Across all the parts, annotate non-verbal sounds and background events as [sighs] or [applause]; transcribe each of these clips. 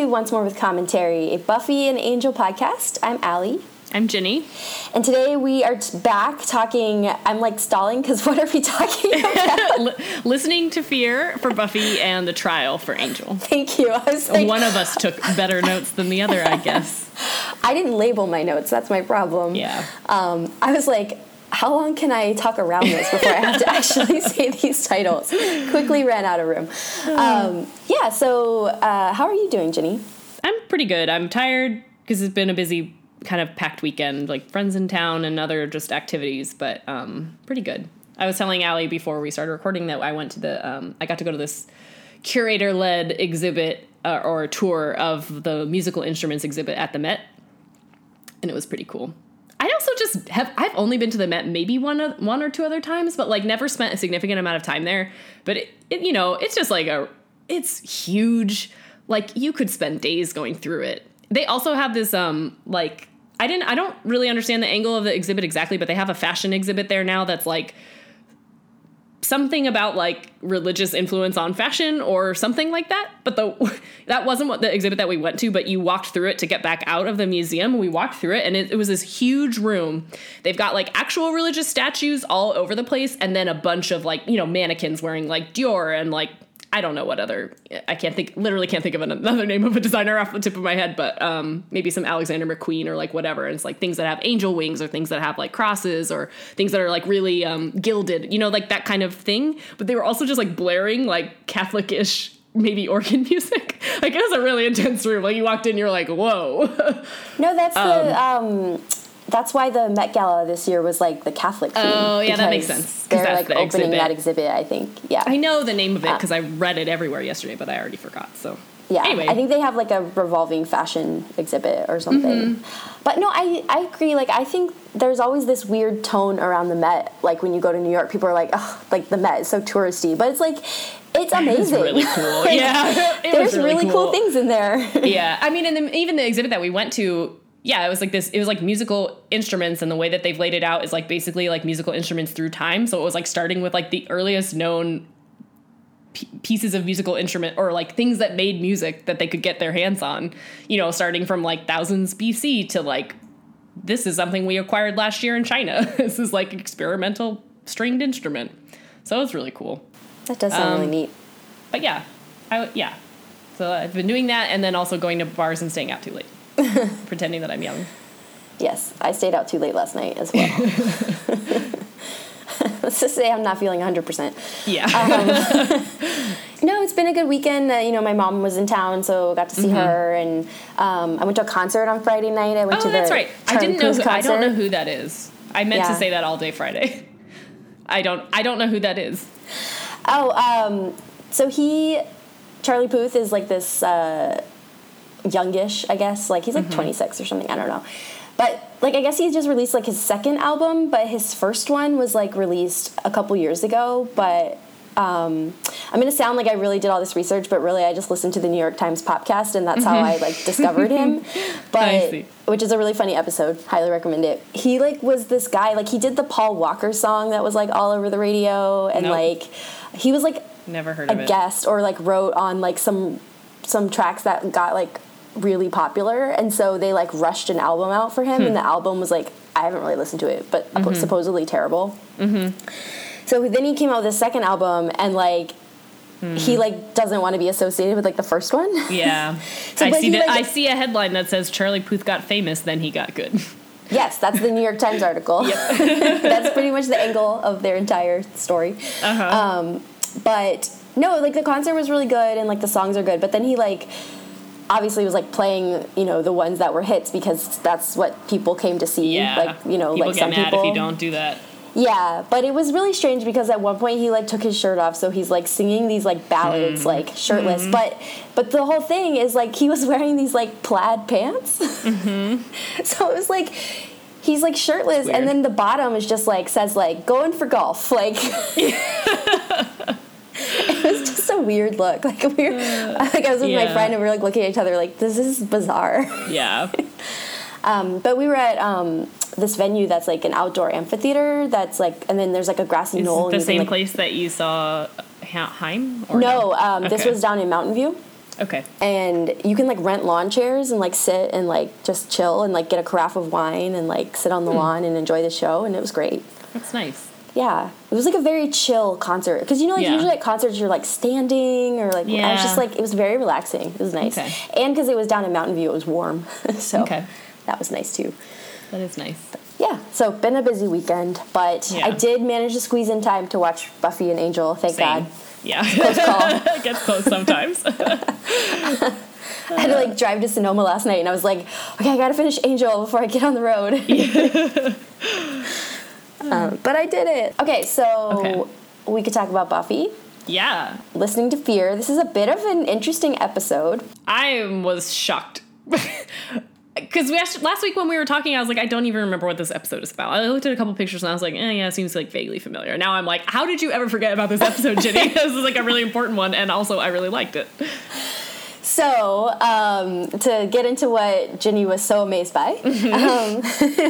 To Once More with Commentary, a Buffy and Angel podcast. I'm Allie. I'm Ginny. And today we are back talking. I'm like stalling because [laughs] what are we talking [laughs] about? Listening to Fear for Buffy and The Trial for Angel. Thank you. I was like, One of us took better notes than the other, I guess. [laughs] I didn't label my notes. That's my problem. Yeah. Um, I was like, how long can I talk around this before I have to [laughs] actually [laughs] say these titles? Quickly ran out of room. Um, yeah, so uh, how are you doing, Ginny? I'm pretty good. I'm tired because it's been a busy, kind of packed weekend, like friends in town and other just activities, but um, pretty good. I was telling Allie before we started recording that I went to the, um, I got to go to this curator led exhibit uh, or tour of the musical instruments exhibit at the Met, and it was pretty cool. I also just have I've only been to the Met maybe one one or two other times, but like never spent a significant amount of time there. But it, it, you know, it's just like a it's huge. Like you could spend days going through it. They also have this um like I didn't I don't really understand the angle of the exhibit exactly, but they have a fashion exhibit there now that's like something about like religious influence on fashion or something like that but the [laughs] that wasn't what the exhibit that we went to but you walked through it to get back out of the museum. We walked through it and it, it was this huge room. They've got like actual religious statues all over the place and then a bunch of like you know mannequins wearing like dior and like I don't know what other I can't think literally can't think of another name of a designer off the tip of my head, but um, maybe some Alexander McQueen or like whatever. And it's like things that have angel wings or things that have like crosses or things that are like really um, gilded, you know, like that kind of thing. But they were also just like blaring like Catholic-ish maybe organ [laughs] music. Like it was a really intense room. Like you walked in, you're like, whoa. no, that's the um, that's why the Met Gala this year was like the Catholic theme. Oh yeah, that makes sense. They're like the opening exhibit. that exhibit. I think. Yeah. I know the name of it because I read it everywhere yesterday, but I already forgot. So yeah, anyway. I think they have like a revolving fashion exhibit or something. Mm-hmm. But no, I I agree. Like I think there's always this weird tone around the Met. Like when you go to New York, people are like, oh, like the Met is so touristy, but it's like. It's [laughs] amazing. Really cool. [laughs] Yeah, [laughs] it there's was really, really cool. things in there. yeah, I mean, and the, even the exhibit that we went to, yeah, it was like this. It was like musical instruments, and the way that they've laid it out is like basically like musical instruments through time. So it was like starting with like the earliest known p- pieces of musical instrument or like things that made music that they could get their hands on. You know, starting from like thousands BC to like this is something we acquired last year in China. [laughs] this is like experimental stringed instrument. So it was really cool. That does sound Um, really neat. But yeah, I yeah. So I've been doing that, and then also going to bars and staying out too late, [laughs] pretending that I'm young. Yes, I stayed out too late last night as well. [laughs] [laughs] Let's just say I'm not feeling 100%. Yeah. Um, No, it's been a good weekend. Uh, you know, my mom was in town, so I got to see her. And um, I went to a concert on Friday night. I went oh, to the that's right. I didn't know. Puth Who, I don't know who that is. I meant to say that all day Friday. I don't. I don't know who that is. Oh, um, so he, Charlie Puth, is like this uh, youngish, I guess. Like he's like Mm-hmm. 26 or something. I don't know. But like I guess he just released like his second album, but his first one was like released a couple years ago. But um, I'm gonna sound like I really did all this research, but really I just listened to the New York Times podcast, and that's how I like discovered him. Mm-hmm. [laughs] But which is a really funny episode. Highly recommend it. He like was this guy like he did the Paul Walker song that was like all over the radio, and Nope. like he was like Never heard a guest or like wrote on like some some tracks that got like really popular and so they like rushed an album out for him and the album was like i haven't really listened to it but supposedly terrible so then he came out with his second album and like he like doesn't want to be associated with like the first one Yeah. [laughs] So, I see that. like- I see a headline that says Charlie Puth got famous, then he got good. [laughs] yes that's the new york times article [laughs] that's pretty much the angle of their entire story Uh-huh. um, but no like the concert was really good and like the songs are good but then he like obviously was like playing you know the ones that were hits because that's what people came to see yeah. like you know people like get some mad people if you don't do that. yeah but it was really strange because at one point he like took his shirt off so he's like singing these like ballads mm. like shirtless. Mm-hmm. But but the whole thing is like he was [laughs] wearing these like plaid pants. Mm-hmm. [laughs] So it was like he's like shirtless and then the bottom is just like says like going for golf like [laughs] [laughs] it was just a weird look like we were [laughs] like i was with my friend and we were like looking at each other like this is bizarre [laughs] Yeah. um, but we were at um, this venue that's like an outdoor amphitheater that's like and then there's like a grassy Is knoll the you can, same like- place that you saw Haim? Or no um, this Okay. was down in mountain view Okay. and you can like rent lawn chairs and like sit and like just chill and like get a carafe of wine and like sit on the lawn and enjoy the show and it was great That's nice. Yeah it was like a very chill concert because you know like Yeah. usually at concerts you're like standing or like i was just like it was very relaxing it was nice Okay. and because it was down in mountain view it was warm [laughs] so Okay. that was nice too That is nice. yeah so been a busy weekend but Yeah. i did manage to squeeze in time to watch buffy and angel thank Same. god Yeah. [laughs] close call. it [laughs] gets close sometimes. I had to like drive to Sonoma last night, and I was like, okay, I gotta finish Angel before I get on the road. Um, but I did it. Okay, so Okay. we could talk about Buffy. yeah. Listening to Fear. This is a bit of an interesting episode. I was shocked. [laughs] Because we asked, last week when we were talking, I was like, I don't even remember what this episode is about. I looked at a couple pictures and I was like, eh, yeah, it seems like vaguely familiar. Now I'm like, how did you ever forget about this episode, [laughs] Ginny? this is like a really important one, and also I really liked it. So, um, to get into what Ginny was so amazed by, um,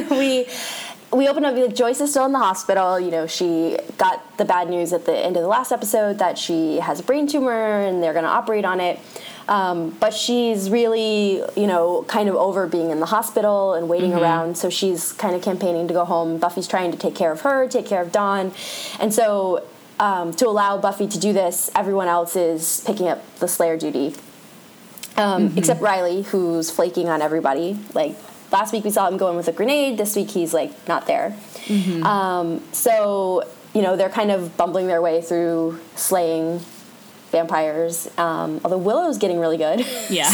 [laughs] we we open up like Joyce is still in the hospital. You know, she got the bad news at the end of the last episode that she has a brain tumor and they're going to operate on it. Um, but she's really, you know, kind of over being in the hospital and waiting around. So she's kind of campaigning to go home. Buffy's trying to take care of her, take care of Dawn, and so um, to allow Buffy to do this, everyone else is picking up the Slayer duty um, except Riley, who's flaking on everybody. Like last week, we saw him going with a grenade. This week, he's like not there. Um, so you know they're kind of bumbling their way through slaying vampires. Um, although Willow's getting really good. [laughs] Yeah.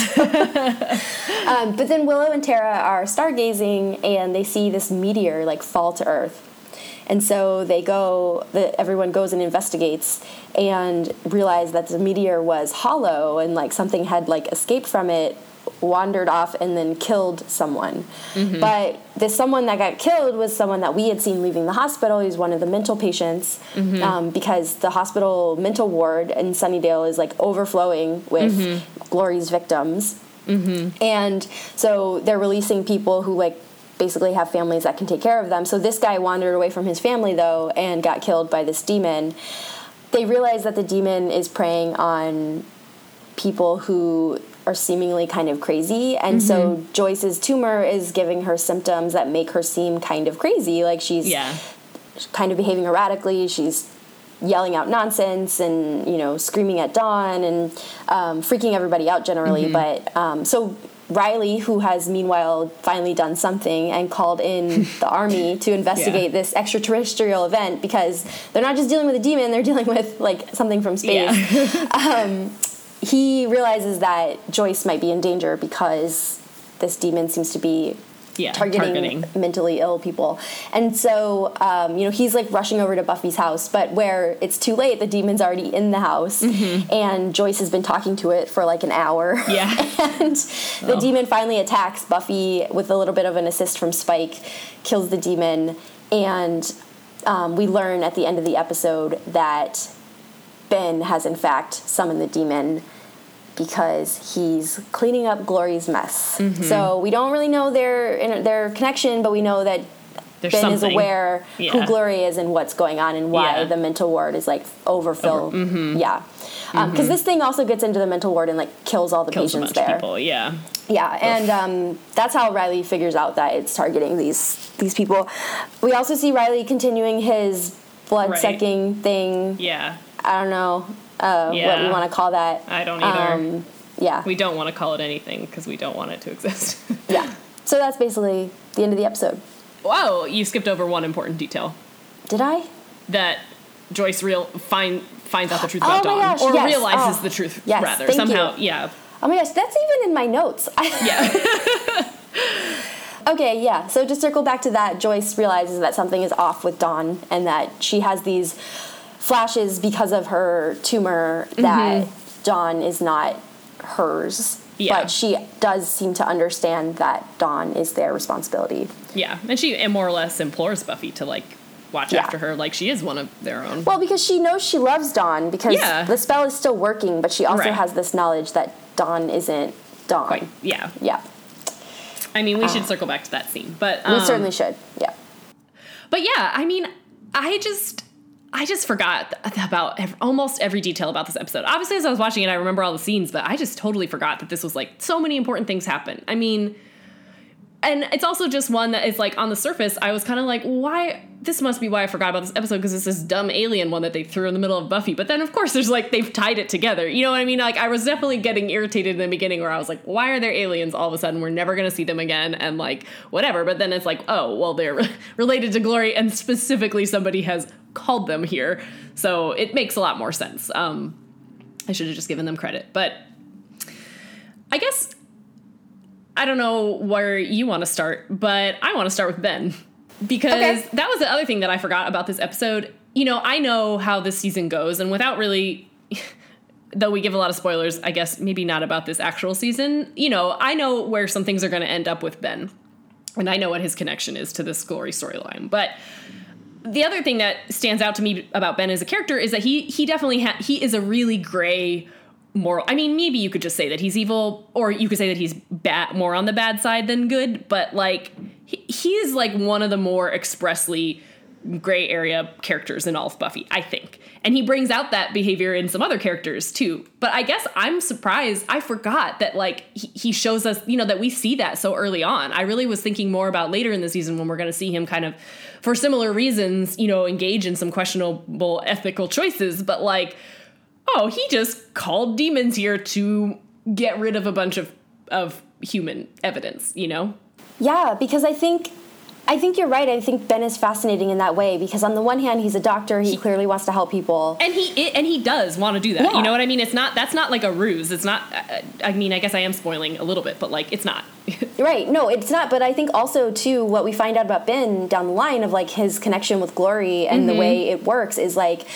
Um, but then Willow and Tara are stargazing and they see this meteor like fall to Earth. And so they go, the, everyone goes and investigates and realize that the meteor was hollow and like something had like escaped from it, wandered off, and then killed someone. Mm-hmm. But this someone that got killed was someone that we had seen leaving the hospital. He was one of the mental patients mm-hmm. um, because the hospital mental ward in Sunnydale is like overflowing with mm-hmm. Glory's victims. And so they're releasing people who like basically have families that can take care of them. So this guy wandered away from his family though and got killed by this demon. They realize that the demon is preying on people who are seemingly kind of crazy and so Joyce's tumor is giving her symptoms that make her seem kind of crazy like she's yeah. kind of behaving erratically. She's yelling out nonsense and you know screaming at Dawn and um, freaking everybody out generally. But um, so Riley, who has meanwhile finally done something and called in [laughs] the army to investigate this extraterrestrial event because they're not just dealing with a demon; they're dealing with like something from space Yeah. [laughs] he realizes that Joyce might be in danger because this demon seems to be Yeah. targeting, mentally ill people. And so, um, you know, he's like rushing over to Buffy's house, but where it's too late, the demon's already in the house, and Joyce has been talking to it for like an hour. Yeah. [laughs] and the demon finally attacks Buffy with a little bit of an assist from Spike, kills the demon, and um, we learn at the end of the episode that Ben has in fact summoned the demon because he's cleaning up Glory's mess. Mm-hmm. So we don't really know their their connection, but we know that There's Ben is aware Yeah. who Glory is and what's going on and why Yeah. Mm-hmm. the mental ward is like overfilled. Yeah, because this thing also gets into the mental ward and like kills all the Kills patients there. people. Yeah. Yeah, and um, that's how Riley figures out that it's targeting these these people. We also see Riley continuing his blood Right. sucking thing. Yeah. I don't know uh, what we want to call that. I don't either. Um, yeah, we don't want to call it anything because we don't want it to exist. [laughs] yeah. So that's basically the end of the episode. Whoa, you skipped over one important detail Did I? that Joyce real find finds out the truth [gasps] Oh about my Dawn gosh, or yes. realizes Oh. the truth Yes, rather somehow. you. Yeah. Oh my gosh, that's even in my notes. [laughs] Yeah. [laughs] Okay, yeah. So to circle back to that, Joyce realizes that something is off with Dawn and that she has these flashes because of her tumor that Dawn is not hers. Yeah. But she does seem to understand that Dawn is their responsibility. yeah. And she and more or less implores Buffy to like watch Yeah. after her like she is one of their own. Well, because she knows she loves Dawn because Yeah. the spell is still working, but she also Right. has this knowledge that Dawn isn't Dawn. Quite. Yeah. Yeah. I mean, we should circle back to that scene, but We um, certainly should. Yeah. But yeah, I mean, I just I just forgot about almost every detail about this episode. Obviously, as I was watching it, I remember all the scenes, but I just totally forgot that this was like so many important things happen. I mean, and it's also just one that is like on the surface, I was kind of like, why? This must be why I forgot about this episode because it's this dumb alien one that they threw in the middle of Buffy. But then, of course, there's like they've tied it together. You know what I mean? Like I was definitely getting irritated in the beginning where I was like, why are there aliens all of a sudden? We're never gonna see them again, and like whatever. But then it's like, oh, well, they're [laughs] related to Glory, and specifically somebody has called them here, so it makes a lot more sense. Um, I should have just given them credit, but I guess I don't know where you want to start, but I want to start with Ben because Okay. that was the other thing that I forgot about this episode. You know, I know how this season goes, and without really, [laughs] though we give a lot of spoilers, I guess maybe not about this actual season, you know, I know where some things are going to end up with Ben, and I know what his connection is to this glory storyline. But the other thing that stands out to me about Ben as a character is that he he definitely ha- he is a really gray moral. I mean, maybe you could just say that he's evil, or you could say that he's bad, more on the bad side than good. But like, he, he is like one of the more expressly gray area characters in all of Buffy, I think. And he brings out that behavior in some other characters too. But I guess I'm surprised. I forgot that like he, he shows us, you know, that we see that so early on. I really was thinking more about later in the season when we're going to see him kind of, for similar reasons, you know, engage in some questionable ethical choices. But like, oh, he just called demons here to get rid of a bunch of of human evidence, you know? Yeah, because I think I think you're right. I think Ben is fascinating in that way because on the one hand, he's a doctor. He, clearly wants to help people. And he it, and he does want to do that. Yeah. You know what I mean? It's not that's not like a ruse. It's not. I mean, I guess I am spoiling a little bit, but like it's not. [laughs] Right. No, it's not. But I think also too, what we find out about Ben down the line of like his connection with Glory and the Mm-hmm. way it works is like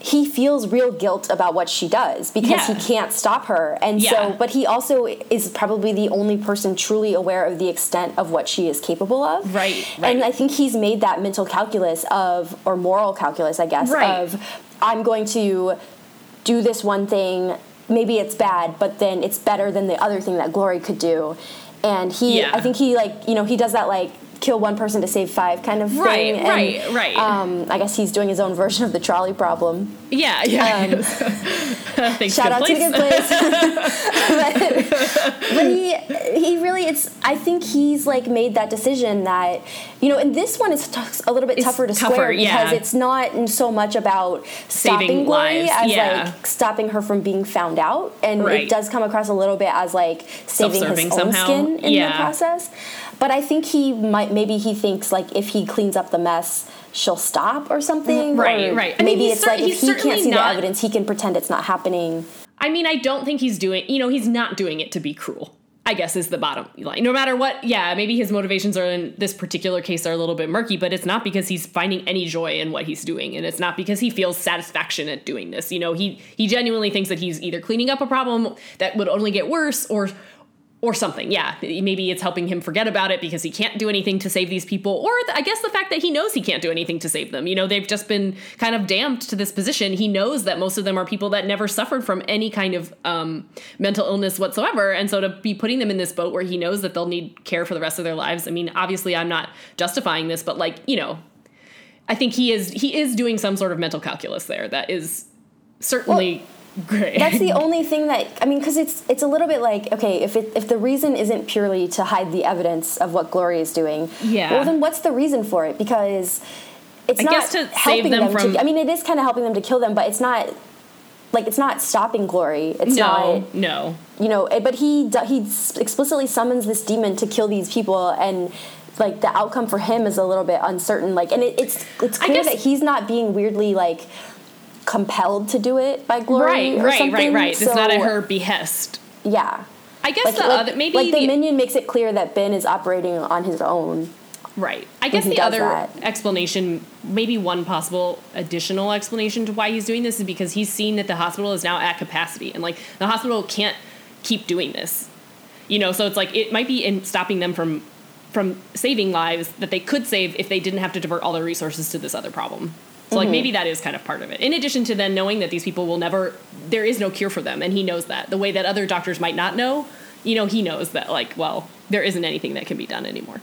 he feels real guilt about what she does because Yeah. he can't stop her. And Yeah. so, but he also is probably the only person truly aware of the extent of what she is capable of. Right, And. I think he's made that mental calculus of, or moral calculus, I guess, Right. of I'm going to do this one thing. Maybe it's bad, but then it's better than the other thing that Glory could do. And he, Yeah. I think he like, you know, he does that like kill one person to save five kind of Right, thing. right, and, right. Um, I guess he's doing his own version of the trolley problem. yeah, yeah. Um, [laughs] Thanks, Shout out to the place. good place. but, [laughs] but he he really it's I think he's like made that decision that you know and this one is t- a little bit It's tougher to tougher, square because it's not so much about stopping Saving Glory lives, as yeah. like stopping her from being found out and Right. it does come across a little bit as like saving his own somehow. skin in Yeah. the process. But I think he might maybe he thinks like if he cleans up the mess she'll stop or something Right, or right. I mean, maybe he's it's cer- like if he can't see not- the evidence he can pretend it's not happening I mean, I don't think he's doing, you know, he's not doing it to be cruel. I guess is the bottom line. No matter what, yeah, maybe his motivations are in this particular case are a little bit murky, but it's not because he's finding any joy in what he's doing, and it's not because he feels satisfaction at doing this. You know, he he genuinely thinks that he's either cleaning up a problem that would only get worse, or or something. Yeah, maybe it's helping him forget about it because he can't do anything to save these people, or th- I guess the fact that he knows he can't do anything to save them. You know, they've just been kind of damned to this position. He knows that most of them are people that never suffered from any kind of um, mental illness whatsoever, and so to be putting them in this boat where he knows that they'll need care for the rest of their lives. I mean, obviously, I'm not justifying this, but like you know, I think he is he is doing some sort of mental calculus there that is certainly great. that's the [laughs] only thing that I mean, because it's it's a little bit like okay, if it, if the reason isn't purely to hide the evidence of what Glory is doing, Yeah. well then what's the reason for it? Because it's I not guess to save helping them them. from- to, I mean, it is kind of helping them to kill them, but it's not like it's not stopping Glory. It's no, not no. you know. eh, But he he explicitly summons this demon to kill these people and. Like the outcome for him is a little bit uncertain. Like, and it, it's it's clear guess- that he's not being weirdly like compelled to do it by glory Right, or right, something. right, right. It's not at her behest. Yeah. I guess Like, the like, other maybe like the the- minion makes it clear that Ben is operating on his own. Right. I guess the other that. explanation, maybe one possible additional explanation to why he's doing this is because he's seen that the hospital is now at capacity and like the hospital can't keep doing this. You know, so it's like it might be in stopping them from from saving lives that they could save if they didn't have to divert all their resources to this other problem. So like maybe that is kind of part of it. In addition to then knowing that these people will never there is no cure for them and he knows that. The way that other doctors might not know, you know, he knows that like, well, there isn't anything that can be done anymore.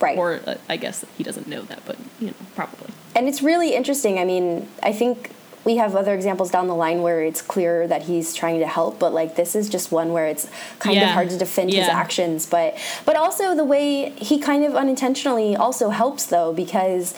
Right. Or uh, I guess he doesn't know that, but you know, probably. and it's really interesting. I mean, I think we have other examples down the line where it's clear that he's trying to help, but like this is just one where it's kind Yeah. of hard to defend his actions. But but also the way he kind of unintentionally also helps though because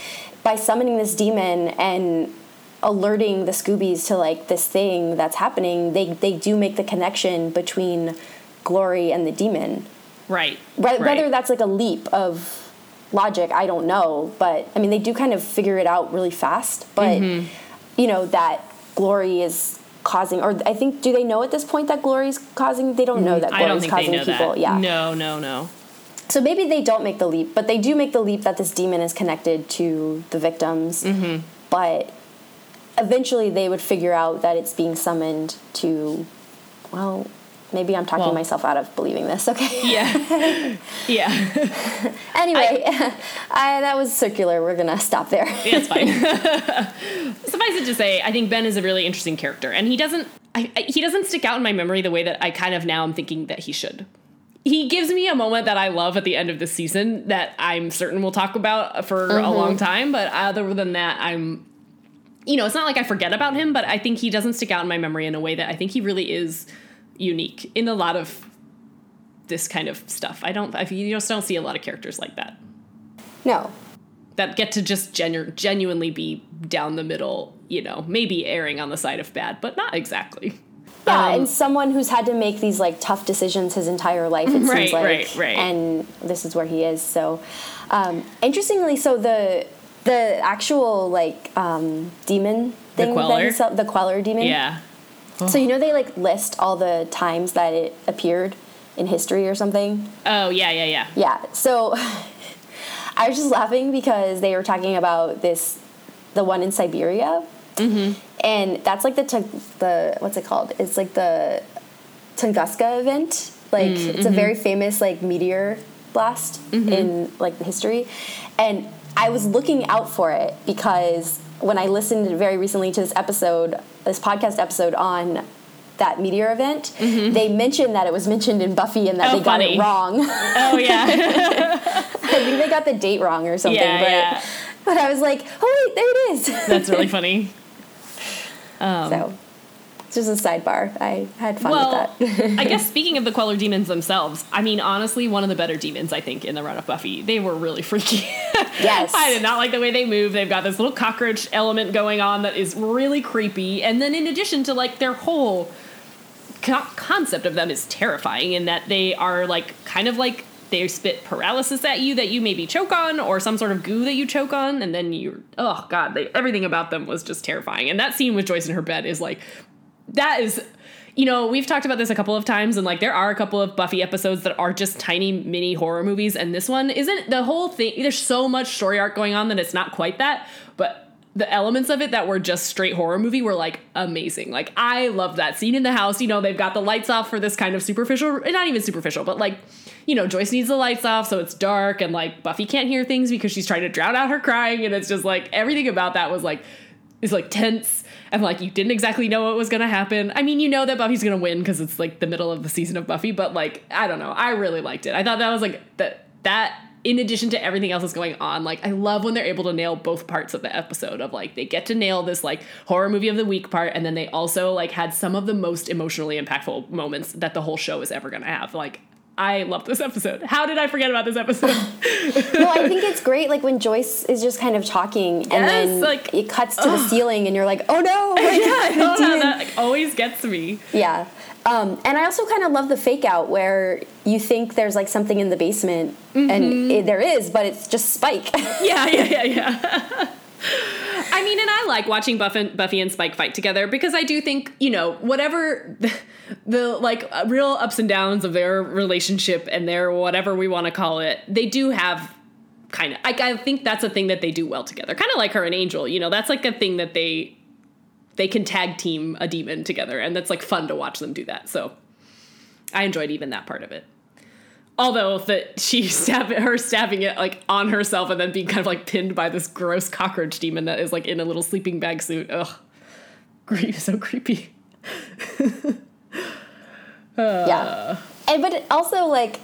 by summoning this demon and alerting the Scoobies to like this thing that's happening, they they do make the connection between Glory and the demon. Right. Whe- right. Whether that's like a leap of logic, I don't know. But I mean, they do kind of figure it out really fast. But Mm-hmm. you know that Glory is causing, or I think, do they know at this point that Glory's causing? They don't know that Mm, I don't Glory's causing know people. that. Yeah. No, no, no. So maybe they don't make the leap, but they do make the leap that this demon is connected to the victims. Mm-hmm. But eventually, they would figure out that it's being summoned to. Well, maybe I'm talking Well- myself out of believing this. Okay. Yeah. [laughs] yeah. [laughs] Anyway, [laughs] I, that was circular. We're gonna stop there. Yeah, it's fine. Suffice it to say, I think Ben is a really interesting character, and he doesn't I, I, he doesn't stick out in my memory the way that I kind of now am thinking that he should. He gives me a moment that I love at the end of the season that I'm certain we'll talk about for a mm-hmm. long time, but other than that, I'm you know, it's not like I forget about him, but I think he doesn't stick out in my memory in a way that I think he really is unique in a lot of this kind of stuff. I don't I, you just don't see a lot of characters like that No, that get to just genu- genuinely be down the middle, you know, maybe erring on the side of bad, but not exactly. Yeah, Um, and someone who's had to make these like tough decisions his entire life, it Right, seems like, right, right. and this is where he is. So, um, interestingly, so the the actual like um, demon thing that Queller? he the Queller demon. Yeah. So you know they like list all the times that it appeared in history or something. Oh, yeah, yeah, yeah. Yeah. So [laughs] I was just laughing because they were talking about this, the one in Siberia, mm-hmm. and that's like the the what's it called? It's like the Tunguska event. Like mm, it's a mm-hmm. very famous like meteor blast mm-hmm. in like the history, and I was looking out for it because when I listened very recently to this episode, this podcast episode on that meteor event, mm-hmm. they mentioned that it was mentioned in Buffy and that Oh, they got funny. it wrong. Oh, yeah. [laughs] I think they got the date wrong or something. Yeah, but, yeah. but I was like, oh wait, there it is. That's really funny. [laughs] Um, so it's just a sidebar. I had fun Well, with that. I guess [laughs] speaking of the Queller demons themselves, I mean, honestly, one of the better demons, I think, in the run of Buffy. They were really freaky. [laughs] yes. I did not like the way they move. They've got this little cockroach element going on that is really creepy. And then, in addition to like their whole co- concept of them is terrifying in that they are like kind of like they spit paralysis at you that you maybe choke on or some sort of goo that you choke on and then you oh god they, everything about them was just terrifying and that scene with joyce in her bed is like that is you know we've talked about this a couple of times and like there are a couple of buffy episodes that are just tiny mini horror movies and this one isn't the whole thing there's so much story arc going on that it's not quite that but the elements of it that were just straight horror movie were like amazing. Like I love that scene in the house. You know, they've got the lights off for this kind of superficial, not even superficial, but like, you know, Joyce needs the lights off so it's dark and like Buffy can't hear things because she's trying to drown out her crying and it's just like everything about that was like is like tense and like you didn't exactly know what was gonna happen. I mean, you know that Buffy's gonna win because it's like the middle of the season of Buffy, but like I don't know, I really liked it. I thought that was like that that in addition to everything else that's going on, like I love when they're able to nail both parts of the episode of like they get to nail this like horror movie of the week part, and then they also like had some of the most emotionally impactful moments that the whole show is ever gonna have. Like I love this episode. How did I forget about this episode? [laughs] no, I think it's great. Like when Joyce is just kind of talking, and Yes, then like- it cuts to the ceiling, and you're like, oh no! [laughs] Like, yeah, [laughs] know how that like, always gets me. Yeah. Um, and I also kind of love the fake out where you think there's like something in the basement, Mm-hmm. and it, there is, but it's just Spike. Yeah, yeah, yeah, yeah. I mean, and I like watching Buffy and, Spike fight together because I do think, you know, whatever the, the like uh, real ups and downs of their relationship and their whatever we want to call it, they do have kind of. I, I think that's a thing that they do well together. Kind of like her and Angel, you know, that's like a thing that they they can tag team a demon together, and that's like fun to watch them do that. So I enjoyed even that part of it. Although that she [laughs] stab her stabbing it like on herself and then being kind of like pinned by this gross cockroach demon that is like in a little sleeping bag suit. Ugh, Cre- so creepy. [laughs] Uh. yeah. And but also like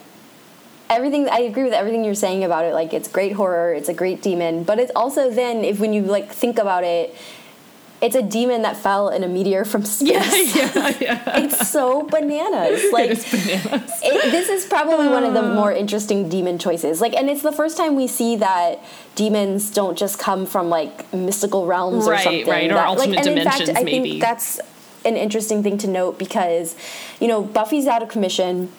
everything I agree with everything you're saying about it. Like it's great horror, it's a great demon, but it's also then if when you like think about it, it's a demon that fell in a meteor from [laughs] space. Yeah, yeah, yeah. it's so bananas. [laughs] Like it is bananas. it, this is probably one of the uh. more interesting demon choices. Like, and it's the first time we see that demons don't just come from like mystical realms or something. right, or that, alternate like, and in fact, dimensions, I maybe. think that's an interesting thing to note because, you know, Buffy's out of commission.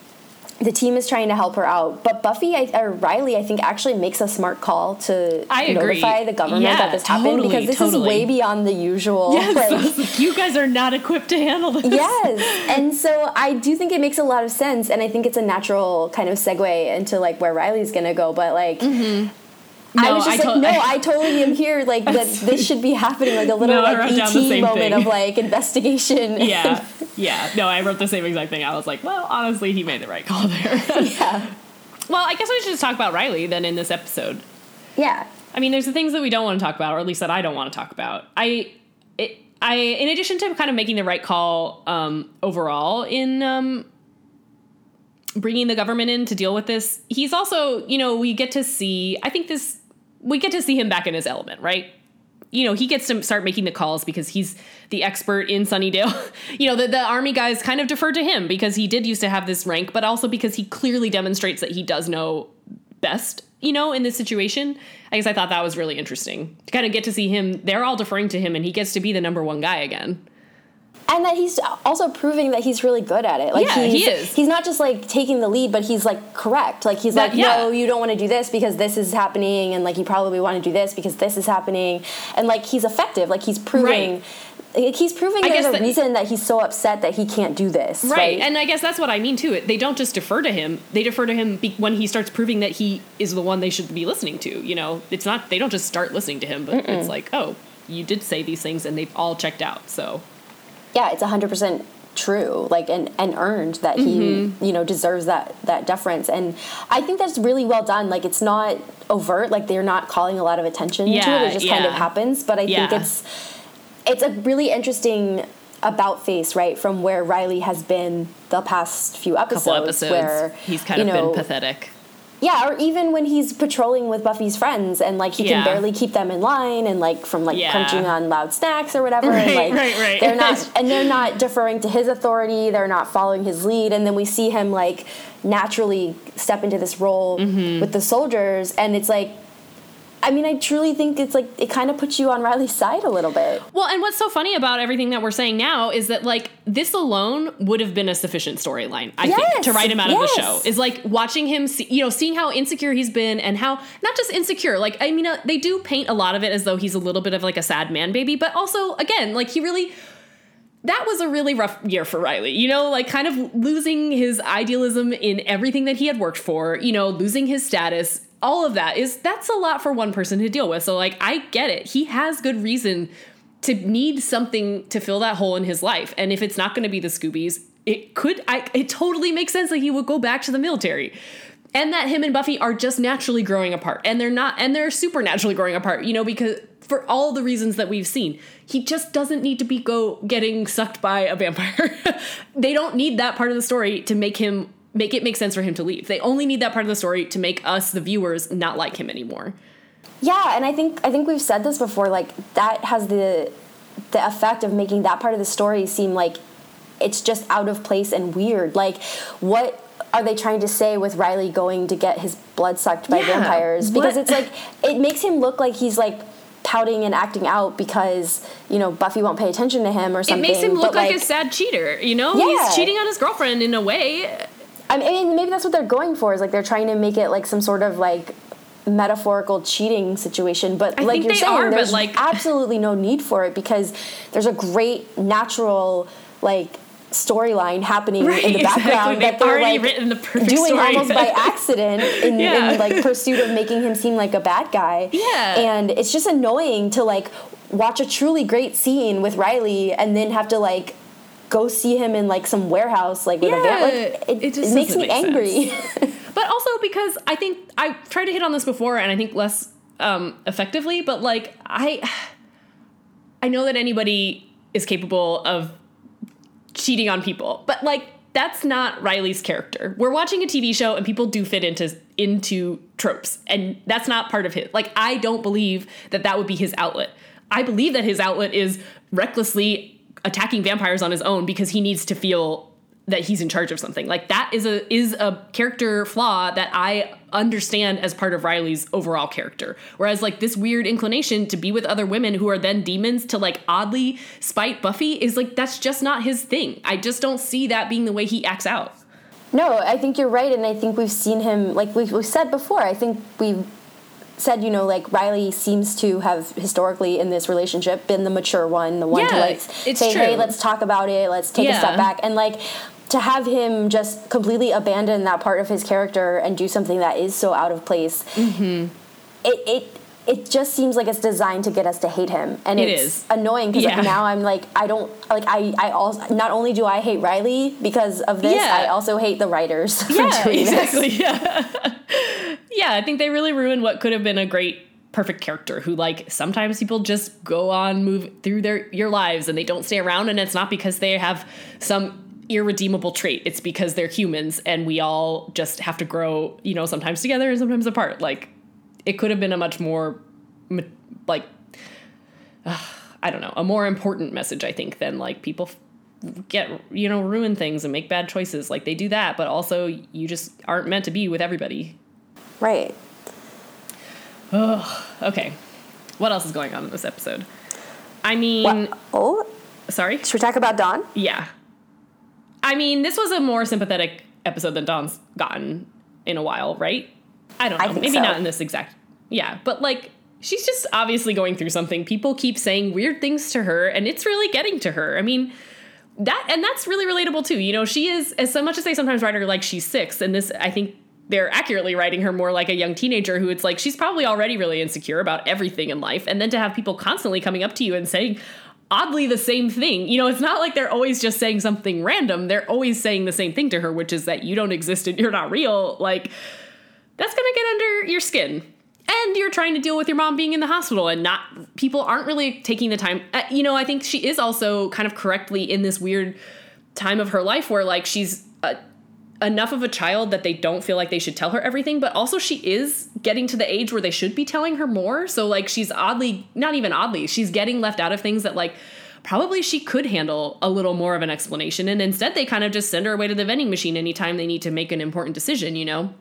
The team is trying to help her out, but Buffy I, or Riley, I think, actually makes a smart call to I agree. notify the government Yeah, that this happened because this totally. is way beyond the usual. Yes, like, you guys are not equipped to handle this. yes [laughs] and so i do think it makes a lot of sense and i think it's a natural kind of segue into like where riley's gonna go but like I No, was just I like, to- no, [laughs] I totally am here. Like that, this should be happening. Like a little No, I like ET moment thing. of like investigation. [laughs] Yeah, [laughs] yeah. No, I wrote the same exact thing. I was like, well, honestly, he made the right call there. yeah, well, I guess we should just talk about Riley then in this episode. yeah. I mean, there's the things that we don't want to talk about, or at least that I don't want to talk about. I, it, I, in addition to kind of making the right call um, overall in um, bringing the government in to deal with this, he's also, you know, we get to see. I think this, we get to see him back in his element, right? You know, he gets to start making the calls because he's the expert in Sunnydale. [laughs] you know, the, the army guys kind of defer to him because he did used to have this rank, but also because he clearly demonstrates that he does know best, you know, in this situation. I guess I thought that was really interesting to kind of get to see him. They're all deferring to him, and he gets to be the number one guy again. And that he's also proving that he's really good at it. Like Yeah, he's, he is. He's not just like taking the lead, but he's like correct. Like he's That- like, yeah. no, you don't want to do this because this is happening, and like you probably want to do this because this is happening, and like he's effective. Like he's proving. Right. Like he's proving I there's a that- reason that he's so upset that he can't do this. Right. And I guess that's what I mean too. They don't just defer to him. They defer to him be- when he starts proving that he is the one they should be listening to. You know, it's not, they don't just start listening to him, but it's like, oh, you did say these things and they've all checked out. So, yeah, it's hundred percent true, like and and earned that Mm-hmm. he you know deserves that that deference, and I think that's really well done. Like it's not overt, like they're not calling a lot of attention to it. It just kind of happens, but I Yeah. think it's it's a really interesting about face, right, from where Riley has been the past few episodes, couple episodes, where he's kind you of know, been pathetic. Yeah, or even when he's patrolling with Buffy's friends and like he Yeah. can barely keep them in line and like from like Yeah. crunching on loud snacks or whatever. Right, and, like, right, right. They're not [laughs] and they're not deferring to his authority. They're not following his lead. And then we see him like naturally step into this role Mm-hmm. with the soldiers, and it's like. I mean, I truly think it's like it kind of puts you on Riley's side a little bit. Well, and what's so funny about everything that we're saying now is that like this alone would have been a sufficient storyline, I think, to write him out of the show. Is like watching him, see, you know, seeing how insecure he's been and how not just insecure. Like I mean, uh, they do paint a lot of it as though he's a little bit of like a sad man baby, but also again, like he really. That was a really rough year for Riley, you know, like kind of losing his idealism in everything that he had worked for, you know, losing his status, all of that is that's a lot for one person to deal with. So like I get it. He has good reason to need something to fill that hole in his life. And if it's not going to be the Scoobies, it could I it totally makes sense that he would go back to the military. And that him and Buffy are just naturally growing apart. And they're not and they're supernaturally growing apart, you know, because for all the reasons that we've seen. He just doesn't need to be go getting sucked by a vampire. [laughs] they don't need that part of the story to make him make it make sense for him to leave. They only need that part of the story to make us the viewers not like him anymore. Yeah, and I think I think we've said this before. Like that has the the effect of making that part of the story seem like it's just out of place and weird. Like what are they trying to say with Riley going to get his blood sucked by Yeah, vampires? Because what- it's like it makes him look like he's like pouting and acting out because you know Buffy won't pay attention to him or something. It makes him look but, like, a sad cheater, you know? Yeah. He's cheating on his girlfriend in a way. I mean, maybe that's what they're going for. Is like they're trying to make it like some sort of like metaphorical cheating situation. But I like you're saying, are, there's like- [laughs] absolutely no need for it because there's a great natural like storyline happening Right, in the [laughs] background They've that they're like written the perfect doing story. almost by [laughs] accident in, Yeah. in like pursuit of making him seem like a bad guy. Yeah. and it's just annoying to like watch a truly great scene with Riley and then have to like. Go see him in like some warehouse, like with a van. Like Yeah, it, it it, just makes me angry. [laughs] But also because I think I tried to hit on this before and I think less um, effectively, but like I I know that anybody is capable of cheating on people, but like that's not Riley's character. We're watching a TV show and people do fit into into tropes and that's not part of his. Like I don't believe that that would be his outlet. I believe that his outlet is recklessly attacking vampires on his own because he needs to feel that he's in charge of something. Like that is a is a character flaw that I understand as part of Riley's overall character. Whereas like this weird inclination to be with other women who are then demons to like oddly spite Buffy is like that's just not his thing. I just don't see that being the way he acts out. No, I think you're right and I think we've seen him like we've, we've said before. I think we've said, you know, like Riley seems to have historically in this relationship been the mature one, the one Yeah, to like say, true. hey, let's talk about it, let's take a step back. And like to have him just completely abandon that part of his character and do something that is so out of place, Mm-hmm. it, it it just seems like it's designed to get us to hate him, and It it's is. annoying because Yeah. like now I'm like I don't like I I also not only do I hate Riley because of this, Yeah. I also hate the writers. [laughs] Yeah, doing this. exactly. Yeah. [laughs] yeah, I think they really ruined what could have been a great perfect character who like sometimes people just go on move through their your lives and they don't stay around and it's not because they have some irredeemable trait it's because they're humans and we all just have to grow you know sometimes together and sometimes apart like it could have been a much more like [sighs] I don't know, a more important message, I think, than like people get, you know, ruin things and make bad choices. Like they do that, but also you just aren't meant to be with everybody. Right. Oh, Okay. What else is going on in this episode? I mean, Well, oh, sorry? should we talk about Dawn? Yeah. I mean, this was a more sympathetic episode than Dawn's gotten in a while, right? I don't know. I Maybe so. not in this exact. Yeah, but like she's just obviously going through something. People keep saying weird things to her and it's really getting to her. I mean, that and that's really relatable too. You know, she is as so much as they sometimes write her like she's 6 and this I think they're accurately writing her more like a young teenager who it's like she's probably already really insecure about everything in life and then to have people constantly coming up to you and saying oddly the same thing. You know, it's not like they're always just saying something random. They're always saying the same thing to her, which is that you don't exist and you're not real. Like, that's gonna get under your skin. And you're trying to deal with your mom being in the hospital and not, people aren't really taking the time. Uh, you know, I think she is also kind of correctly in this weird time of her life where, like, she's uh, enough of a child that they don't feel like they should tell her everything, but also she is getting to the age where they should be telling her more. So, like, she's oddly, not even oddly, she's getting left out of things that, like, probably she could handle a little more of an explanation. And instead, they kind of just send her away to the vending machine anytime they need to make an important decision, you know?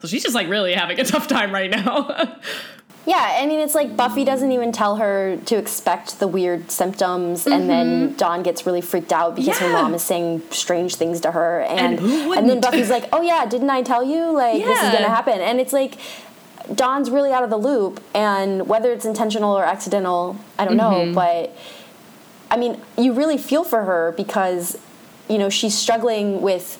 So she's just like really having a tough time right now. [laughs] Yeah, I mean, it's like Buffy doesn't even tell her to expect the weird symptoms, and then Dawn gets really freaked out because her Mm-hmm. Mom is saying strange things to her, and who and, then? Buffy's like, "Oh yeah, didn't I tell you? Like this is gonna happen?" And it's like Dawn's really out of the loop, and whether it's intentional or accidental, I don't Mm-hmm. know, but I mean, you really feel for her because you know she's struggling with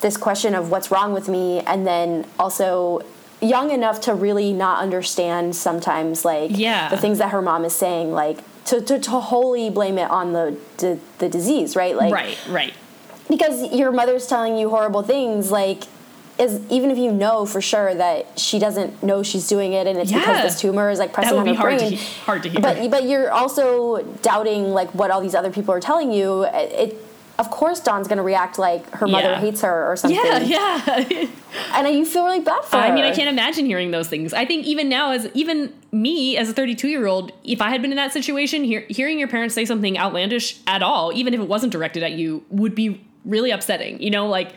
this question of what's wrong with me, and then also young enough to really not understand sometimes like Yeah. the things that her mom is saying like to, to, to wholly blame it on the, the the disease right like right, right. because your mother's telling you horrible things like is even if you know for sure that she doesn't know she's doing it and it's Yeah. because this tumor is like pressing on her hard to brain he- hard to hear. but but you're also doubting like what all these other people are telling you it of course Dawn's gonna react like her mother Yeah. hates her or something Yeah, yeah. [laughs] and you feel really bad for her I mean, I can't imagine hearing those things. I think even now, as even me as a 32 year old, if I had been in that situation, hear, hearing your parents say something outlandish at all, even if it wasn't directed at you, would be really upsetting. You know, like,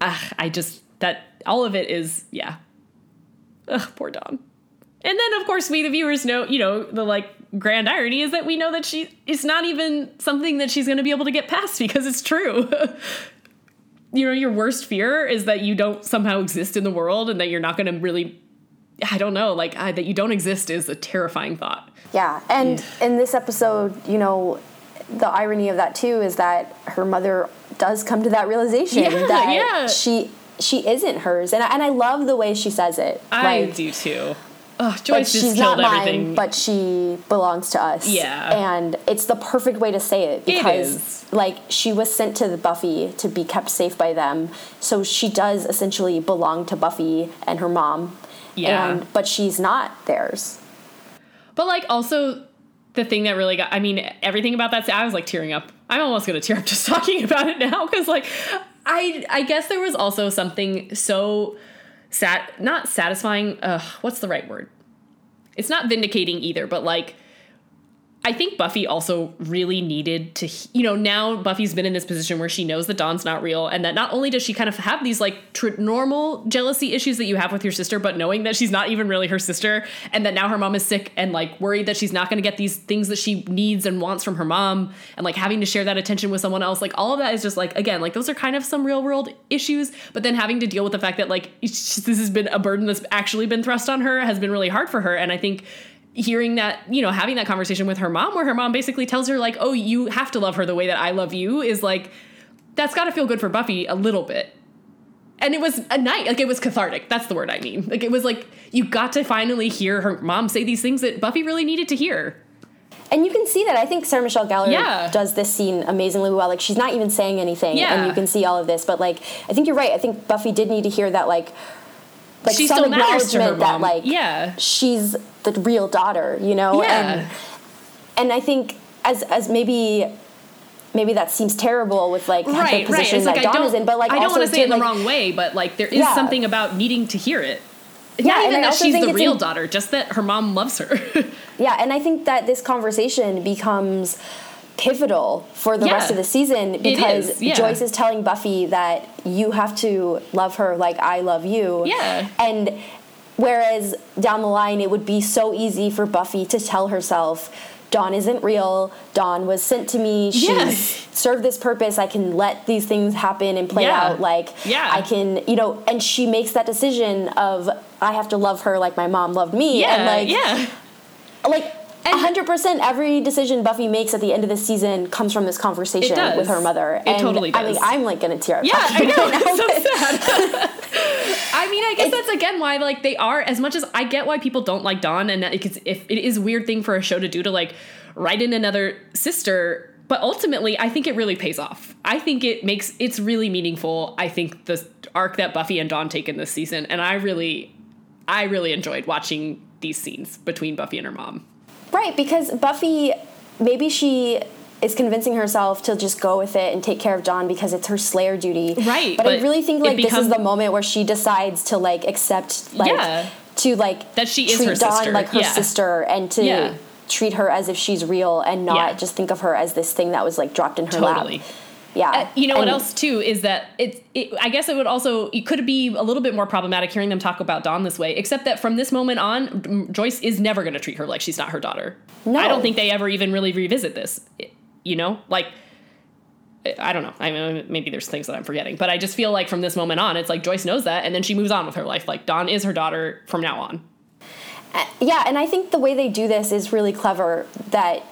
ah, I just that all of it is yeah. Ugh, poor Dawn. And then, of course, we the viewers know, you know, the like grand irony is that we know that she it's not even something that she's going to be able to get past because it's true. [laughs] you know, your worst fear is that you don't somehow exist in the world and that you're not going to really I don't know, like uh, that you don't exist is a terrifying thought. Yeah, and in this episode, you know, the irony of that too is that her mother does come to that realization Yeah, that yeah. she she isn't hers, and I, and I love the way she says it. I like, do too. Ugh, Joyce just she's killed not everything. mine, but she belongs to us. Yeah. and it's the perfect way to say it because, like, she was sent to the Buffy to be kept safe by them, so she does essentially belong to Buffy and her mom. Yeah. and but she's not theirs. But like also the thing that really got I mean everything about that I was like tearing up. I'm almost going to tear up just [laughs] talking about it now cuz like I I guess there was also something so sat not satisfying uh what's the right word? It's not vindicating either, but like I think Buffy also really needed to, you know, now Buffy's been in this position where she knows that Dawn's not real, and that not only does she kind of have these like tr- normal jealousy issues that you have with your sister, but knowing that she's not even really her sister, and that now her mom is sick and like worried that she's not going to get these things that she needs and wants from her mom, and like having to share that attention with someone else, like all of that is just like, again, like those are kind of some real world issues, but then having to deal with the fact that like this has been a burden that's actually been thrust on her has been really hard for her, and I think hearing that, you know, having that conversation with her mom where her mom basically tells her like, "Oh, you have to love her the way that I love you" is like that's got to feel good for Buffy a little bit. And it was a night, like it was cathartic. That's the word I mean. Like it was like you got to finally hear her mom say these things that Buffy really needed to hear. And you can see that. I think Sarah Michelle Gellar Yeah. does this scene amazingly well. Like she's not even saying anything, Yeah. and you can see all of this. But like, I think you're right. I think Buffy did need to hear that. Like, like She some still matters to her acknowledgement that like Yeah. she's the real daughter. You know, Yeah. and and I think as as maybe. Maybe that seems terrible with like the Right, right. position It's that like Dawn is in, but like I don't want to say it in the wrong way, but like there is Yeah. something about needing to hear it. Yeah, Not even that she's the real in- daughter, just that her mom loves her. [laughs] Yeah, and I think that this conversation becomes pivotal for the Yeah. rest of the season because is, yeah. Joyce is telling Buffy that you have to love her like I love you. Yeah. And whereas down the line it would be so easy for Buffy to tell herself Dawn isn't real. Dawn was sent to me. She Yes. served this purpose. I can let these things happen and play Yeah. out. Like Yeah. I can, you know. And she makes that decision of I have to love her like my mom loved me. yeah, and like yeah. like hundred percent every decision Buffy makes at the end of the season comes from this conversation with her mother. It totally does. I mean, I'm like gonna tear up. Yeah, I know. it now, It's so sad. [laughs] I mean, I guess that's again why like they are as much as I get why people don't like Dawn, and it's, if it is a weird thing for a show to do to like write in another sister. But ultimately, I think it really pays off. I think it makes it's really meaningful. I think the arc that Buffy and Dawn take in this season, and I really, I really enjoyed watching these scenes between Buffy and her mom. Right, because Buffy, maybe she is convincing herself to just go with it and take care of Dawn because it's her Slayer duty. Right, But, I really think like this is the moment where she decides to like accept like Yeah. to like That she is treat her Dawn sister, like her yeah. sister and to Yeah. treat her as if she's real and not just think of her as this thing that was like dropped in her Totally. lap. Yeah. Uh, you know what else too is that it's. It, I guess it would also it could be a little bit more problematic hearing them talk about Dawn this way. Except that from this moment on, Joyce is never going to treat her like she's not her daughter. No. I don't think they ever even really revisit this. You know, like I don't know. I mean, maybe there's things that I'm forgetting, but I just feel like from this moment on, it's like Joyce knows that, and then she moves on with her life. Like Dawn is her daughter from now on. Yeah, and I think the way they do this is really clever. That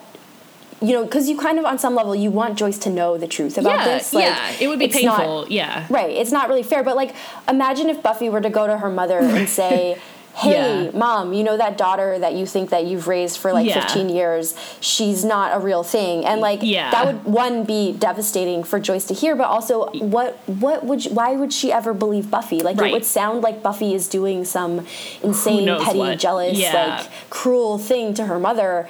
you know, because you kind of on some level you want Joyce to know the truth about yeah, this. Like, yeah, it would be it's not- painful. yeah, right, it's not really fair. But like, imagine if Buffy were to go to her mother and say. [laughs] Hey, Yeah. mom, you know that daughter that you think that you've raised for like Yeah. 15 years, she's not a real thing. And like Yeah. that would one be devastating for Joyce to hear, but also what what would you, why would she ever believe Buffy? Like Right. it would sound like Buffy is doing some insane, petty, what? jealous, like cruel thing to her mother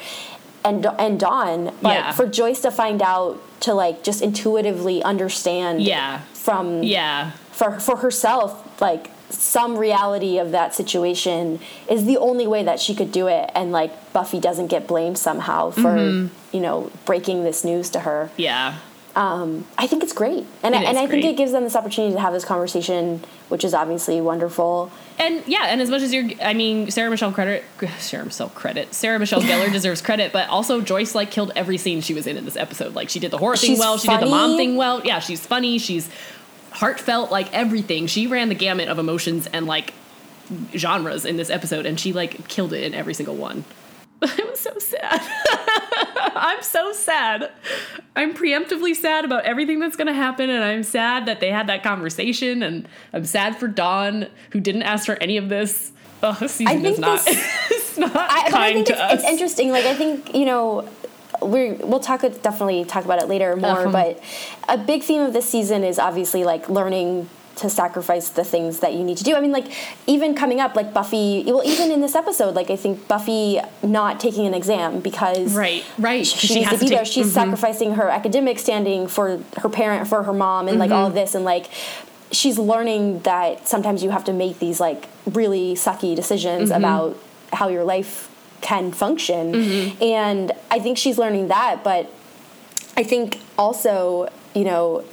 and and Dawn. But Yeah. for Joyce to find out to like just intuitively understand yeah, from yeah. for for herself like some reality of that situation is the only way that she could do it and like Buffy doesn't get blamed somehow for Mm-hmm. you know breaking this news to her. Yeah. Um, I think it's great. And I, and I think it gives them this opportunity to have this conversation which is obviously wonderful. And yeah, and as much as you're, I mean, Sarah Michelle credit, [laughs] Sarah Michelle credit, Sarah Michelle Gellar [laughs] deserves credit, but also Joyce like killed every scene she was in in this episode. Like she did the horror thing She's well, she did the mom thing well. Yeah, she's funny, she's heartfelt, like everything. She ran the gamut of emotions and like genres in this episode, and she like killed it in every single one. [laughs] It was so sad. [laughs] I'm so sad. I'm preemptively sad about everything that's going to happen, and I'm sad that they had that conversation, and I'm sad for Dawn, who didn't ask for any of this. Oh, this season think is not, this- [laughs] it's not I, but I kind think to it's, us. it's interesting. Like I think you know, we we'll talk definitely talk about it later more. Uh-huh. But a big theme of this season is obviously like learning to sacrifice the things that you need to do. I mean, like even coming up, like Buffy. Well, even in this episode, like I think Buffy not taking an exam because right, right, she, she needs has to be to there. take- She's mhm. sacrificing her academic standing for her parent, for her mom, and like all Mm-hmm. of this, and like she's learning that sometimes you have to make these like really sucky decisions Mm-hmm. about how your life can function, Mm-hmm. and I think she's learning that, but I think also, you know.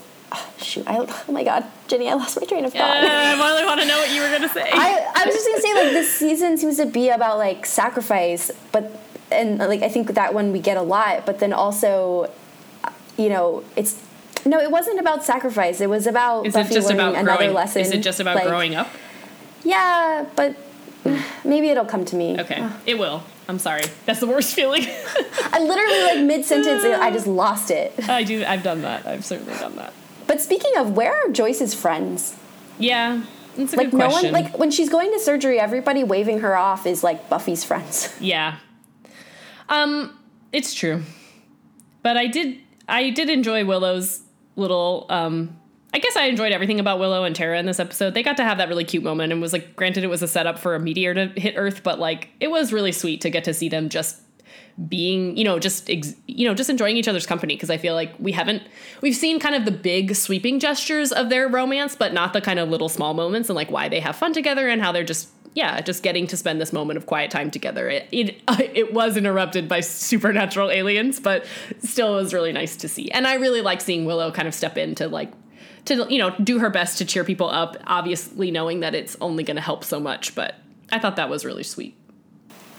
Shoot! I, oh my God, Ginny! I lost my train of thought. I really want to know what you were gonna say. I, I was just gonna say like this season seems to be about like sacrifice, but and like I think that one we get a lot, but then also, you know, it's no, it wasn't about sacrifice. It was about is Buffy it just learning about another growing? lesson. Is it just about like, growing up? Yeah, but maybe it'll come to me. Okay, it will. I'm sorry. That's the worst feeling. I literally like mid sentence, I [laughs] just lost it. I do. I've done that. I've certainly done that. But speaking of, where are Joyce's friends? Yeah, that's a Like good no question. one, like when she's going to surgery, everybody waving her off is like Buffy's friends. [laughs] Yeah. Um, it's true. But I did I did enjoy Willow's little um I guess I enjoyed everything about Willow and Tara in this episode. They got to have that really cute moment and was like granted it was a setup for a meteor to hit Earth, but like it was really sweet to get to see them just being, you know, just ex- you know, just enjoying each other's company because I feel like we haven't we've seen kind of the big sweeping gestures of their romance, but not the kind of little small moments and like why they have fun together and how they're just yeah, just getting to spend this moment of quiet time together. It it [laughs] it was interrupted by supernatural aliens, but still was really nice to see. And I really like seeing Willow kind of step in to like to you know do her best to cheer people up, obviously knowing that it's only going to help so much, but I thought that was really sweet.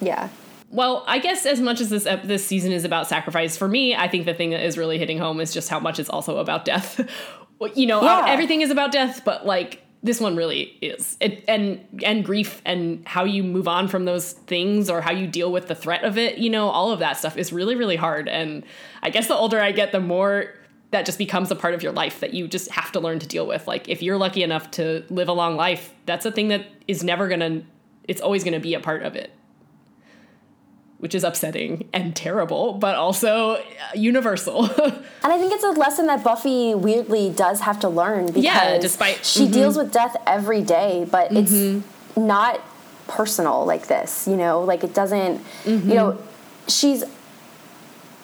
Yeah. Well, I guess as much as this this season is about sacrifice, for me, I think the thing that is really hitting home is just how much it's also about death. [laughs] You know, Yeah. everything is about death, but like this one really is, it, and and grief and how you move on from those things or how you deal with the threat of it. You know, all of that stuff is really really hard. And I guess the older I get, the more that just becomes a part of your life that you just have to learn to deal with. Like if you're lucky enough to live a long life, that's a thing that is never gonna. It's always gonna be a part of it which is upsetting and terrible, but also uh, universal. [laughs] And I think it's a lesson that Buffy weirdly does have to learn because Yeah, despite- she mhm. deals with death every day, but it's not personal like this, you know, like it doesn't, you know, she's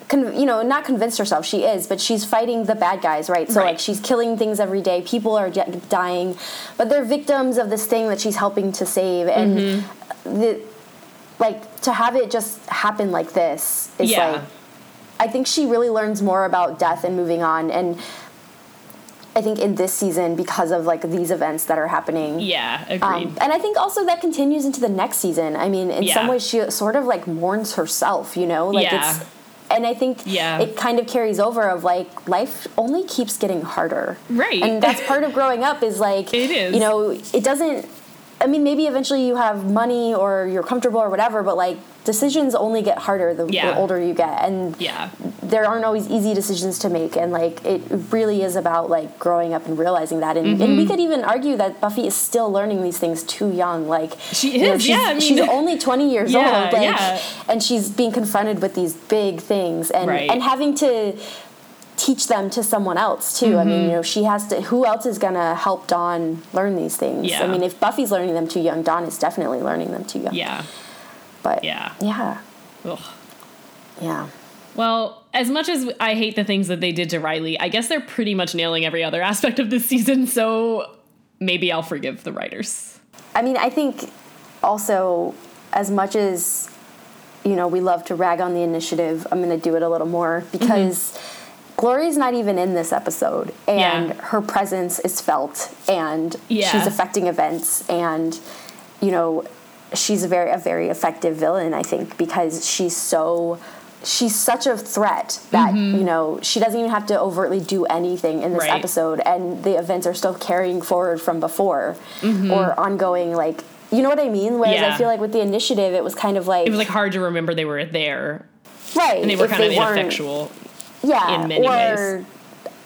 con- you know, not convinced herself she is, but she's fighting the bad guys, right? So Right. like she's killing things every day. People are dying, but they're victims of this thing that she's helping to save and the like to have it just happen like this is Yeah. like I think she really learns more about death and moving on and I think in this season because of like these events that are happening. yeah, agreed. Um, and I think also that continues into the next season. I mean, in some ways, she sort of like mourns herself, you know? Like Yeah. it's, and I think Yeah. it kind of carries over of like life only keeps getting harder. Right. And that's part of growing up is like, [laughs] It is. you know, it doesn't, I mean, maybe eventually you have money or you're comfortable or whatever, but like decisions only get harder the, Yeah. the older you get. And yeah. there aren't always easy decisions to make and like it really is about like growing up and realizing that and, and we Mm-hmm. could even argue that buffy is still learning these things too young like She you know, is, she's, yeah, I mean- she's only 20 years Yeah, old like yeah. and she's being confronted with these big things and Right. and having to teach them to someone else too i Mm-hmm. mean you know she has to who else is gonna help dawn learn these things Yeah. i mean if buffy's learning them too young dawn is definitely learning them too young Yeah. but Yeah. yeah Ugh. yeah Well, as much as I hate the things that they did to Riley, I guess they're pretty much nailing every other [laughs] aspect of this season, so maybe I'll forgive the writers. I mean, I think also as much as you know we love to rag on the initiative, I'm going to do it a little more because Glory's not even in this episode, and Yeah. her presence is felt, and Yeah. she's affecting events, and you know she's a very a very effective villain, I think, because she's so. She's such a threat that you know she doesn't even have to overtly do anything in this Mm-hmm. Right. episode, and the events are still carrying forward from before or ongoing. Like you know what I mean? Whereas Mm-hmm. Yeah. I feel like with the initiative, it was kind of like It was like hard to remember they were there, right, and they were if kind of ineffectual. Yeah, in many or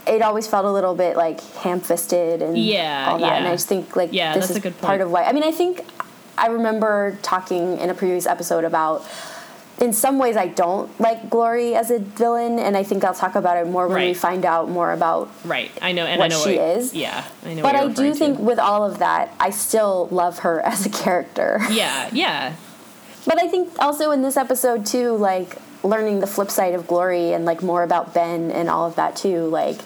it always felt a little bit like ham-fisted and Yeah, all that. And. I just think like Yeah, this is a good part of why. I mean, I think I remember talking in a previous episode about in some ways I don't like Glory as a villain, and I think I'll talk about it more when we find out more about Right. I know, and what I know she what, is. Yeah, I know. But I do think to. with all of that, I still love her [laughs] as a character. Yeah, yeah, But I think also in this episode too, like learning the flip side of Glory and like more about Ben and all of that too, like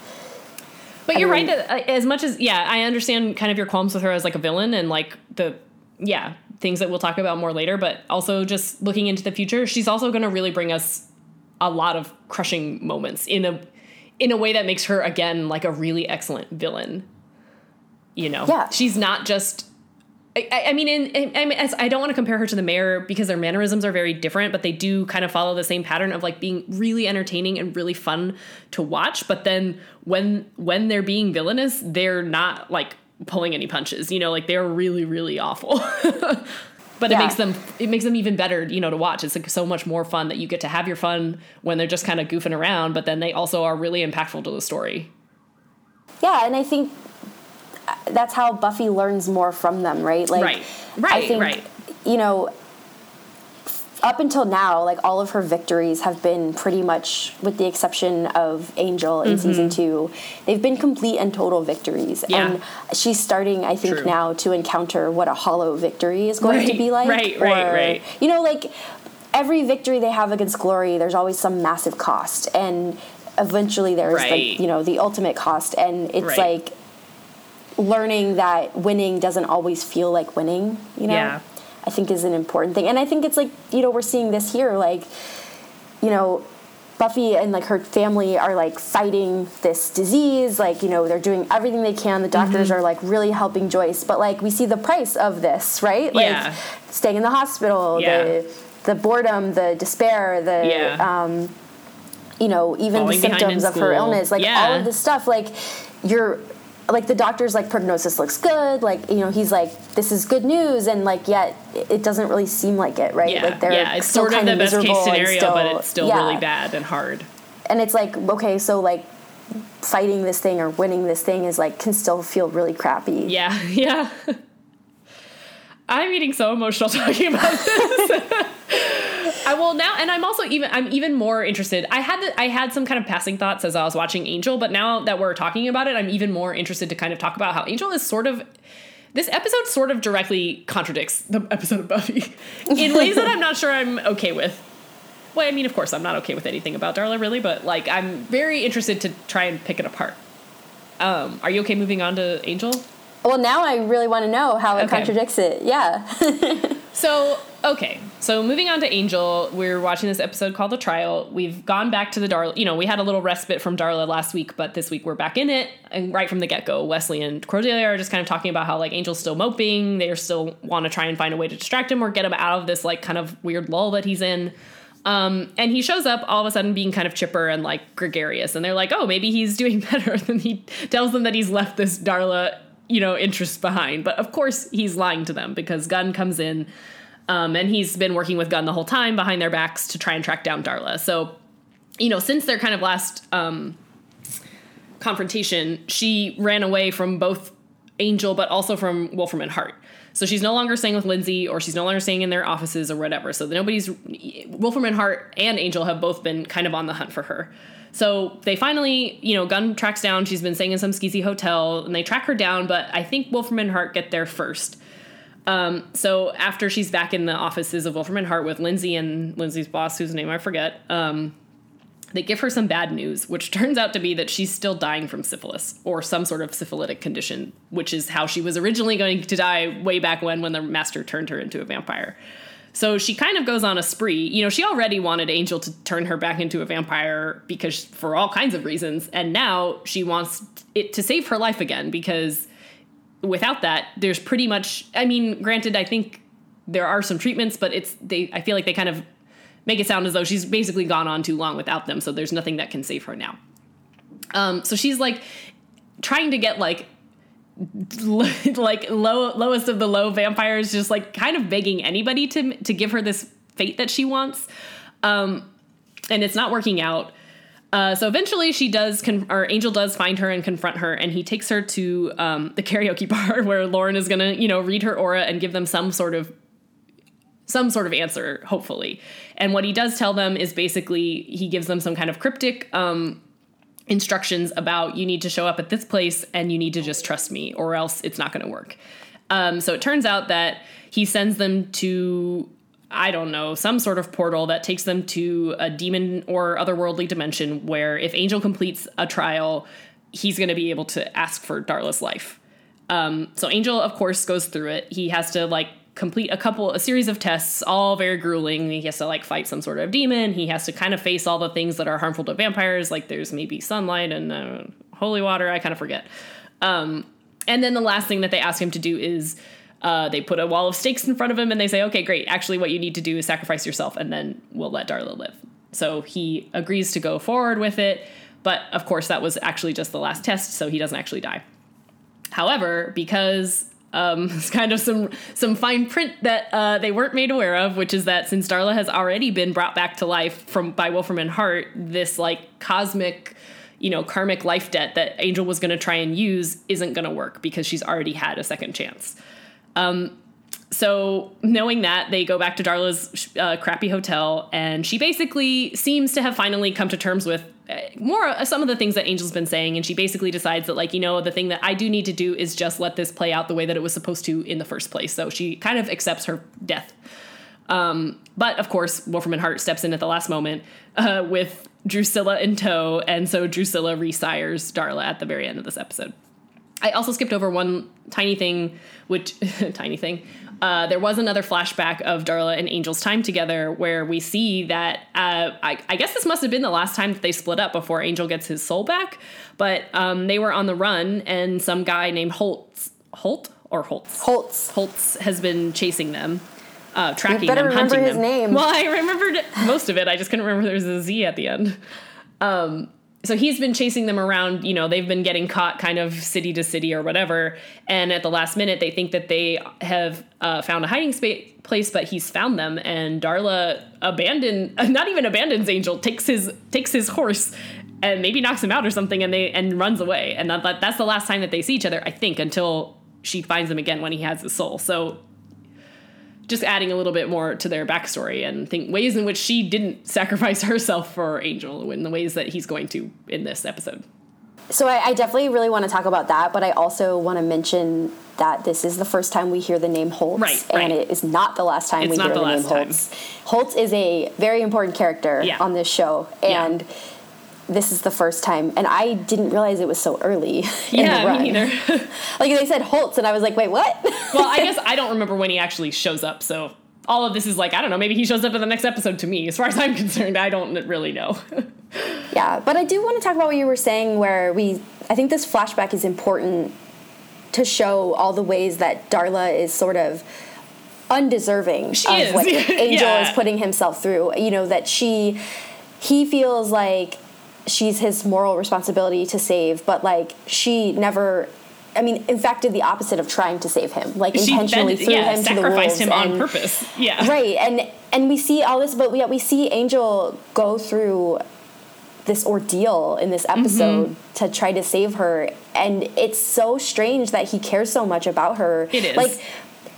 But I you're mean- right that uh, as much as yeah, I understand kind of your qualms with her as like a villain and like the yeah things that we'll talk about more later. But also just looking into the future, she's also going to really bring us a lot of crushing moments in a in a way that makes her again like a really excellent villain. You know, Yeah. she's not just. I- I, I mean, in, I mean, I don't want to compare her to the mayor because their mannerisms are very different, but they do kind of follow the same pattern of like being really entertaining and really fun to watch. But then when when they're being villainous, they're not like pulling any punches. You know, like they're really really awful. [laughs] but it makes them it makes them even better, you know, to watch. It's like so much more fun that you get to have your fun when they're just kind of goofing around, but then they also are really impactful to the story. yeah, and I think that's how Buffy learns more from them, right? Like Right. right, I think, right. You know, up until now, like all of her victories have been pretty much, with the exception of Angel in season two, they've been complete and total victories. Mm-hmm. Yeah. And she's starting, I think, True. now to encounter what a hollow victory is going to be like. right, right, right. You know, like every victory they have against Glory, there's always some massive cost, and eventually there's Right. like you know the ultimate cost, and it's Right. like learning that winning doesn't always feel like winning. You know, Yeah. I think is an important thing, and I think it's like you know we're seeing this here, like you know. Buffy and like her family are like fighting this disease. Like you know they're doing everything they can. The doctors Mm-hmm. are like really helping Joyce, but like we see the price of this, right? Like Yeah. staying in the hospital, Yeah. the the boredom, the despair, the Yeah. um, you know, even Falling the symptoms of her illness, like all of this stuff, like you're like the doctor's like prognosis looks good, like you know he's like this is good news, and like yet it doesn't really seem like it, right? Yeah, like they're yeah, it's still sort of the best case scenario, but it's still yeah. really bad and hard. And it's like okay, so like fighting this thing or winning this thing is like can still feel really crappy. Yeah, [laughs] yeah. I'm getting so emotional [laughs] talking about this. I will now, and I'm also even I'm even more interested. I had the, I had some kind of passing thoughts as I was watching Angel, but now that we're talking about it, I'm even more interested to kind of talk about how Angel is sort of. This episode sort of directly contradicts the episode of Buffy in ways that I'm not sure I'm okay with. Well, I mean, of course, I'm not okay with anything about Darla, really, but like, I'm very interested to try and pick it apart. Um, are you okay moving on to Angel? Well, now I really want to know how it Okay. contradicts it. Yeah. [laughs] So, okay. So, moving on to Angel, we're watching this episode called The Trial. We've gone back to the Darla. You know, we had a little respite from Darla last week, but this week we're back in it. And right from the get go, Wesley and Cordelia are just kind of talking about how, like, Angel's still moping. They still want to try and find a way to distract him or get him out of this, like, kind of weird lull that he's in. Um, and he shows up all of a sudden being kind of chipper and like gregarious. And they're like, oh, maybe he's doing [laughs] better. And he tells them that he's left this Darla, you know, interest behind. But of course, he's lying to them because Gunn comes in um, and he's been working with Gunn the whole time behind their backs to try and track down Darla. So, you know, since their kind of last um, confrontation, she ran away from both Angel but also from Wolfram and Hart. So she's no longer staying with Lindsey or she's no longer staying in their offices or whatever. So nobody's Wolfram and Hart and Angel have both been kind of on the hunt for her. So they finally, you know, Gunn tracks down. She's been staying in some skeezy hotel and they track her down, but I think Wolfram and Hart get there first. Um, so after she's back in the offices of Wolfram and Hart with Lindsey and Lindsey's boss, whose name I forget, um, they give her some bad news, which [laughs] turns out to be that she's still dying from syphilis or some sort of syphilitic condition, which is how she was originally going to die way back when, when the master turned her into a vampire. So she kind of goes on a spree. You know, she already wanted Angel to turn her back into a vampire because for all kinds of reasons, and now she wants it to save her life again because without that, there's pretty much. I mean, granted, I think there are some treatments, but it's they. I feel like they kind of make it sound as though she's basically gone on too long without them. So there's nothing that can save her now. Um, so she's like trying to get like [laughs] like low lowest of the low vampires, just like kind of begging anybody to to give her this fate that she wants, um, and it's not working out. Uh, so eventually, she does, con- or Angel does find her and confront her, and he takes her to um, the karaoke [laughs] bar where Lorne is gonna, you know, read her aura and give them some sort of some sort of answer, hopefully. And what he does tell them is basically he gives them some kind of cryptic um, instructions about you need to show up at this place and you need to just trust me or else it's not going to work. Um, so it turns out that he sends them to I don't know, some sort of portal that takes them to a demon or otherworldly dimension where if Angel completes a trial, he's going to be able to ask for Darla's life. Um, so Angel, of course, goes through it. He has to like complete a couple, a series of tests, all very grueling. He has to like fight some sort of demon. He has to kind of face all the things that are harmful to vampires, like there's maybe sunlight and uh, holy water. I kind of forget. Um, and then the last thing that they ask him to do is uh, they put a wall of stakes in front of him and they say, okay, great. Actually, what you need to do is sacrifice yourself and then we'll let Darla live. So he agrees to go forward with it. But of course, that was actually just the last test, so he doesn't actually die. However, because um, [laughs] it's kind of some some fine print that uh, they weren't made aware of, which is that since Darla has already been brought back to life from by Wolfram and Hart, this like cosmic, you know, karmic life debt that Angel was going to try and use isn't going to work because she's already had a second chance. Um, so knowing that they go back to darla's uh, crappy hotel and she basically seems to have finally come to terms with more uh, some of the things that angel's been saying and she basically decides that like you know the thing that i do need to do is just let this play out the way that it was supposed to in the first place. So she kind of accepts her death. Um, but of course wolfram and hart steps in at the last moment uh, with drusilla in tow and so drusilla resires darla at the very end of this episode I also skipped over one tiny thing, which [laughs] tiny thing. Uh, there was another flashback of Darla and Angel's time together where we see that uh, I, I, guess this must have been the last time that they split up before Angel gets his soul back. But um, they were on the run, and some guy named Holtz, Holt or Holtz, Holtz, Holtz has been chasing them, uh, tracking you better them, remember hunting his them. name. Well, I remembered most of it. I just couldn't remember there was a Z at the end. Um, so he's been chasing them around you know they've been getting caught kind of city to city or whatever. And at the last minute they think that they have uh, found a hiding space place but he's found them. And darla abandon [laughs] not even abandons angel takes his takes his horse and maybe knocks him out or something and they and runs away. And that, that's the last time that they see each other i think until she finds him again when he has his soul. So just adding a little bit more to their backstory and think ways in which she didn't [laughs] sacrifice herself for Angel in the ways that he's going to in this episode. So I, I definitely really want to talk about that, but I also want to mention that this is the first time we hear the name Holtz, right, and it is not the last time it's we hear the, the name time. Holtz. Holtz is a very important character yeah. on this show, and. Yeah this is the first time, and I didn't realize it was so early. [laughs] yeah, me neither. [laughs] like they said Holtz, and I was like, wait, what? [laughs] well, I guess I don't remember when he actually shows up, so all of this is like I don't know. Maybe he shows up in the next episode. To me, as far as I'm concerned, I don't really know. yeah, but I do want to talk about what you were saying, where we. I think this flashback is important to show all the ways that Darla is sort of undeserving she of is. what Angel yeah. is putting himself through. You know that she, he feels like she's his moral responsibility to save, but like she never. I mean, in fact, did the opposite of trying to save him. Like she intentionally bent, threw yeah, him to the wolves. sacrificed him and, on purpose. Yeah, right. And and we see all this, but we we see Angel go through this ordeal in this episode mm-hmm. to try to save her, and it's so strange that he cares so much about her. It is like,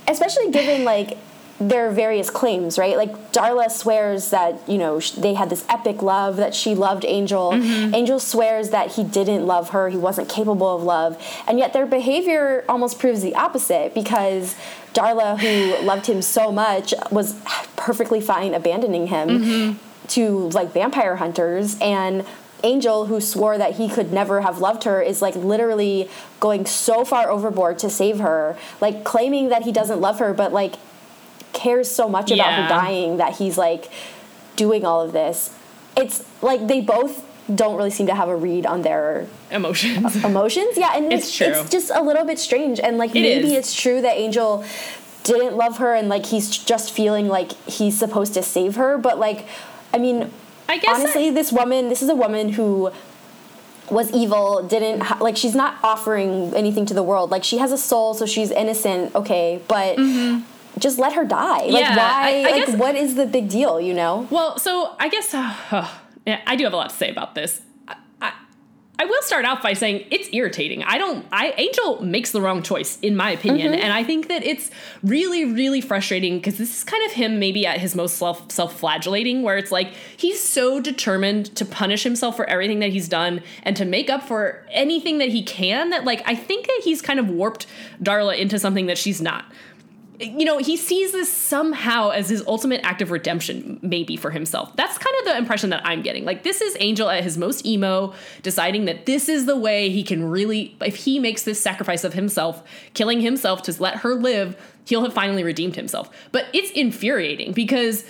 especially given like their various claims, right? Like Darla swears that you know they had this epic love that she loved Angel. Mm-hmm. Angel swears that he didn't love her, he wasn't capable of love, and yet their behavior almost proves the opposite because Darla, who loved him so much, was perfectly fine abandoning him mm-hmm. to like vampire hunters and. Angel, who swore that he could never have loved her, is like literally going so far overboard to save her, like claiming that he doesn't love her, but like cares so much about Yeah. her dying that he's like doing all of this. It's like they both don't really seem to have a read on their Emotions. [laughs] emotions. Yeah, and It's true. It's just a little bit strange, and like It maybe is. it's true that Angel didn't love her, and like he's just feeling like he's supposed to save her. But like, I mean, I guess honestly, this woman, this is a woman who was evil didn't ha- like she's not offering anything to the world like she has a soul so she's innocent okay but mm-hmm. Just let her die like. Yeah, why I- I like guess- what is the big deal you know Well, so I guess uh, yeah, I do have a lot to say about this. I, I, I will start out by saying it's irritating. I don't I Angel makes the wrong choice in my opinion mm-hmm. and I think that it's really really frustrating because this is kind of him maybe at his most self self-flagellating where it's like he's so determined to punish himself for everything that he's done and to make up for anything that he can that like I think that he's kind of warped Darla into something that she's not you know, he sees this somehow as his ultimate act of redemption, maybe for himself. That's kind of the impression that I'm getting. Like, this is Angel at his most emo, deciding that this is the way he can really, if he makes this sacrifice of himself, killing himself to let her live, he'll have finally redeemed himself. But it's infuriating because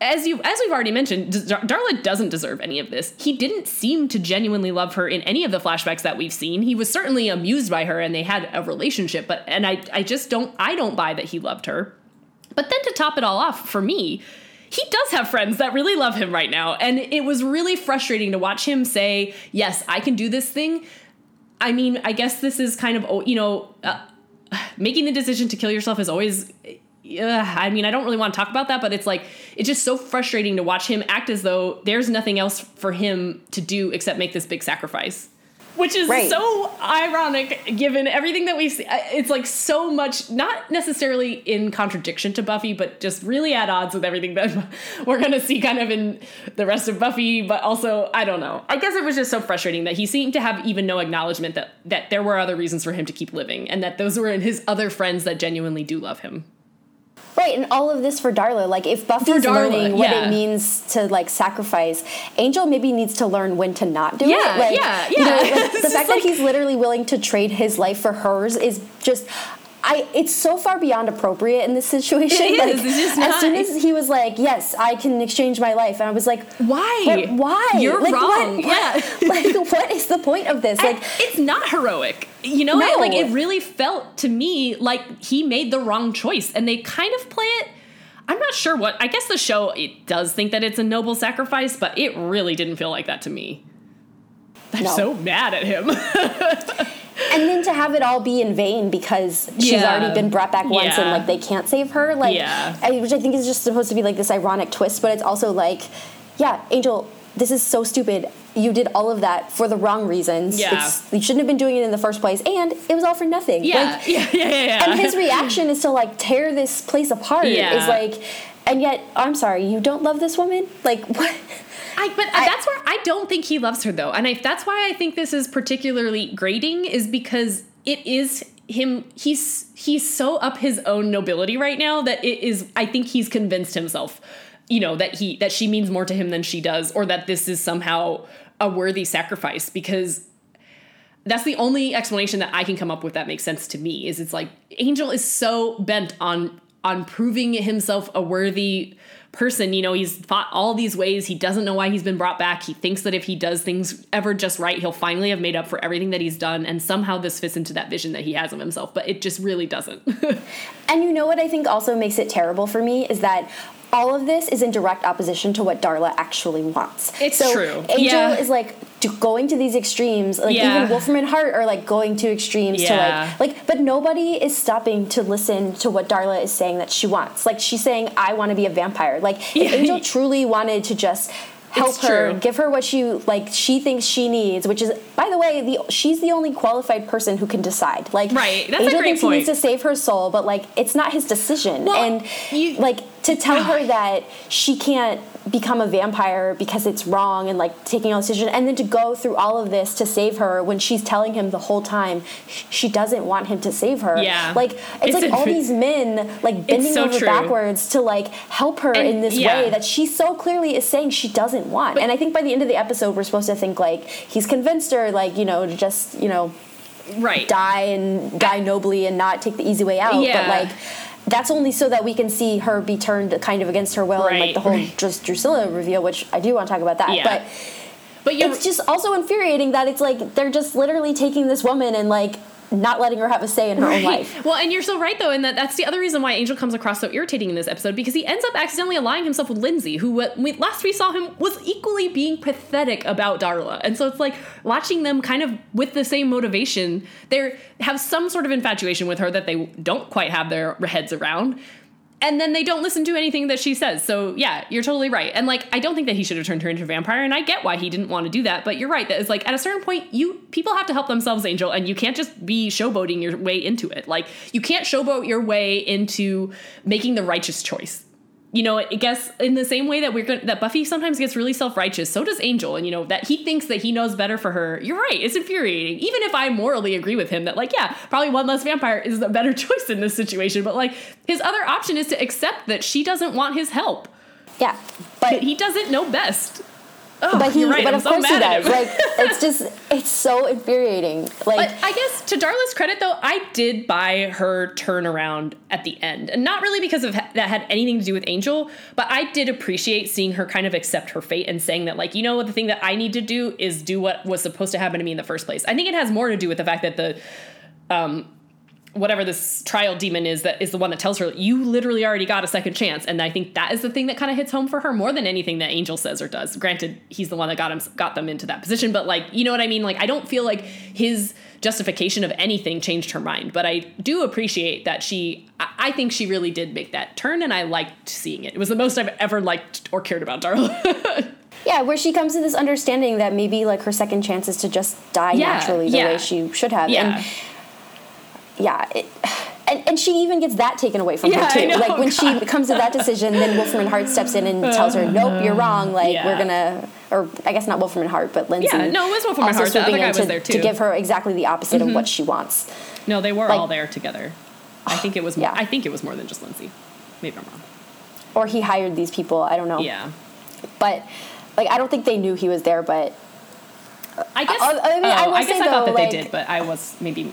as you as we've already mentioned, Darla doesn't deserve any of this. He didn't seem to genuinely love her in any of the flashbacks that we've seen. He was certainly amused by her and they had a relationship, but and I I just don't I don't buy that he loved her. But then to top it all off, for me, he does have friends that really love him right now, and it was really frustrating to watch him say, "Yes, I can do this thing." I mean, I guess this is kind of you know, uh, [sighs] making the decision to kill yourself is always I mean, I don't really want to talk about that, but it's like it's just so frustrating to watch him act as though there's nothing else for him to do except make this big sacrifice. Which is right. so ironic given everything that we've seen. It's like so much, not necessarily in contradiction to Buffy, but just really at odds with everything that [laughs] we're going to see kind of in the rest of Buffy. But also, I don't know. I guess it was just so frustrating that he seemed to have even no acknowledgement that, that there were other reasons for him to keep living and that those were in his other friends that genuinely do love him. Right, and all of this for Darla. Like, if Buffy's Darla, learning what yeah. it means to like sacrifice, Angel maybe needs to learn when to not do yeah, it. Like, yeah, yeah. You know, like, [laughs] the fact like, that he's literally willing to trade his life for hers is just. I, it's so far beyond appropriate in this situation. It like, is. as soon as he was like, "Yes, I can exchange my life," and I was like, "Why? Why? You're like, wrong. What, yeah. [laughs] like, what is the point of this? Like, it's not heroic. You know, no. it, like it really felt to me like he made the wrong choice, and they kind of play it I'm not sure what. I guess the show it does think that it's a noble sacrifice, but it really didn't feel like that to me. I'm no. so mad at him. [laughs] and then to have it all be in vain because she's yeah. already been brought back once yeah. and like they can't save her, like, yeah. I, which I think is just supposed to be like this ironic twist, but it's also like, yeah, Angel, this is so stupid you did all of that for the wrong reasons. Yeah. It's, you shouldn't have been doing it in the first place, and it was all for nothing. Yeah. Like, [laughs] yeah, yeah, yeah, And his reaction is to like tear this place apart. Yeah. Is like, and yet, oh, I'm sorry, you don't love this woman? Like, [laughs] what? I, but I, that's where I don't think he loves her though, and I, that's why I think this is particularly grating, is because it is him. He's he's so up his own nobility right now that it is. I think he's convinced himself, you know, that he that she means more to him than she does, or that this is somehow a worthy sacrifice because that's the only explanation that I can come up with that makes sense to me is it's like Angel is so bent on on proving himself a worthy person. You know, he's fought all these ways. He doesn't know why he's been brought back. He thinks that if he does things ever just right, he'll finally have made up for everything that he's done. And somehow this fits into that vision that he has of himself, but it just really doesn't. [laughs] and you know what I think also makes it terrible for me is that all of this is in direct opposition to what Darla actually wants. It's so true. Angel yeah. is like going to these extremes. Like yeah. even Wolfram and Hart are like going to extremes yeah. to like like but nobody is stopping to listen to what Darla is saying that she wants. Like she's saying I want to be a vampire. Like if Angel truly wanted to just help it's her, true. give her what she like she thinks she needs, which is by the way, the she's the only qualified person who can decide. Like right, that's Angel a great thinks point. he needs to save her soul, but like it's not his decision. Well, and you, like to tell [sighs] her that she can't become a vampire because it's wrong and like taking a decision and then to go through all of this to save her when she's telling him the whole time she doesn't want him to save her yeah like it's, it's like all these men like bending so over true. backwards to like help her and, in this yeah. way that she so clearly is saying she doesn't want but, and i think by the end of the episode we're supposed to think like he's convinced her like you know to just you know right die and die nobly and not take the easy way out yeah. but like that's only so that we can see her be turned kind of against her will right, and like the whole right. Drusilla reveal, which I do want to talk about that. Yeah. But but it's just also infuriating that it's like they're just literally taking this woman and like not letting her have a say in her right. own life. Well, and you're so right though, and that that's the other reason why Angel comes across so irritating in this episode because he ends up accidentally allying himself with Lindsey, who we, last we saw him was equally being pathetic about Darla, and so it's like watching them kind of with the same motivation. They have some sort of infatuation with her that they don't quite have their heads around. And then they don't listen to anything that she says. So yeah, you're totally right. And like, I don't think that he should have turned her into a vampire, and I get why he didn't want to do that. But you're right. That is like at a certain point, you people have to help themselves, Angel, and you can't just be showboating your way into it. Like you can't showboat your way into making the righteous choice you know, I guess in the same way that we're going that Buffy sometimes gets really self righteous, so does Angel, and you know that he thinks that he knows better for her. You're right; it's infuriating. Even if I morally agree with him that, like, yeah, probably one less vampire is a better [laughs] choice in this situation, but like his other option is to accept that she doesn't want his help. Yeah, but he doesn't know best. Oh, but he, right. but I'm of so course he does. Like it's just, [laughs] it's so infuriating. Like But I guess to Darla's credit, though, I did buy her turnaround at the end, and not really because of that had anything to do with Angel, but I did appreciate seeing her kind of accept her fate and saying that, like, you know, what the thing that I need to do is do what was supposed to happen to me in the first place. I think it has more to do with the fact that the, um, whatever this trial demon is that is the one that tells her you literally already got a second chance. And i think that is the thing that kind of hits home for her more than anything that angel says or does. Granted he's the one that got him got them into that position but like you know what i mean? Like i don't feel like his justification of anything changed her mind but i do appreciate that she i, I think she really did make that turn and i liked seeing it. It was the most i've ever liked or cared about darla. [laughs] Yeah, where she comes to this understanding that maybe like her second chance is to just die Yeah, naturally the yeah. way she should have. yeah. And yeah, it, and and she even gets that taken away from Yeah, her too. know, Like when [laughs] God. she comes to that decision, then Wolfram Hart steps in and tells her, oh, "Nope, you're wrong. Like Yeah. we're gonna." Or I guess not Wolfram Hart, but Lindsey. Yeah, no, it was Wolfram Hart. The other guy was to, there, to give her exactly the opposite of what mm-hmm. she wants. no they were Like- all there together i think it was [sighs] more Yeah. i think it was more than just lindsey maybe i'm wrong Or he hired these people. I don't know. yeah But like I don't think they knew he was there. But I guess. I- I mean, I oh, will I guess say, I thought though, that like- they did, but I was maybe.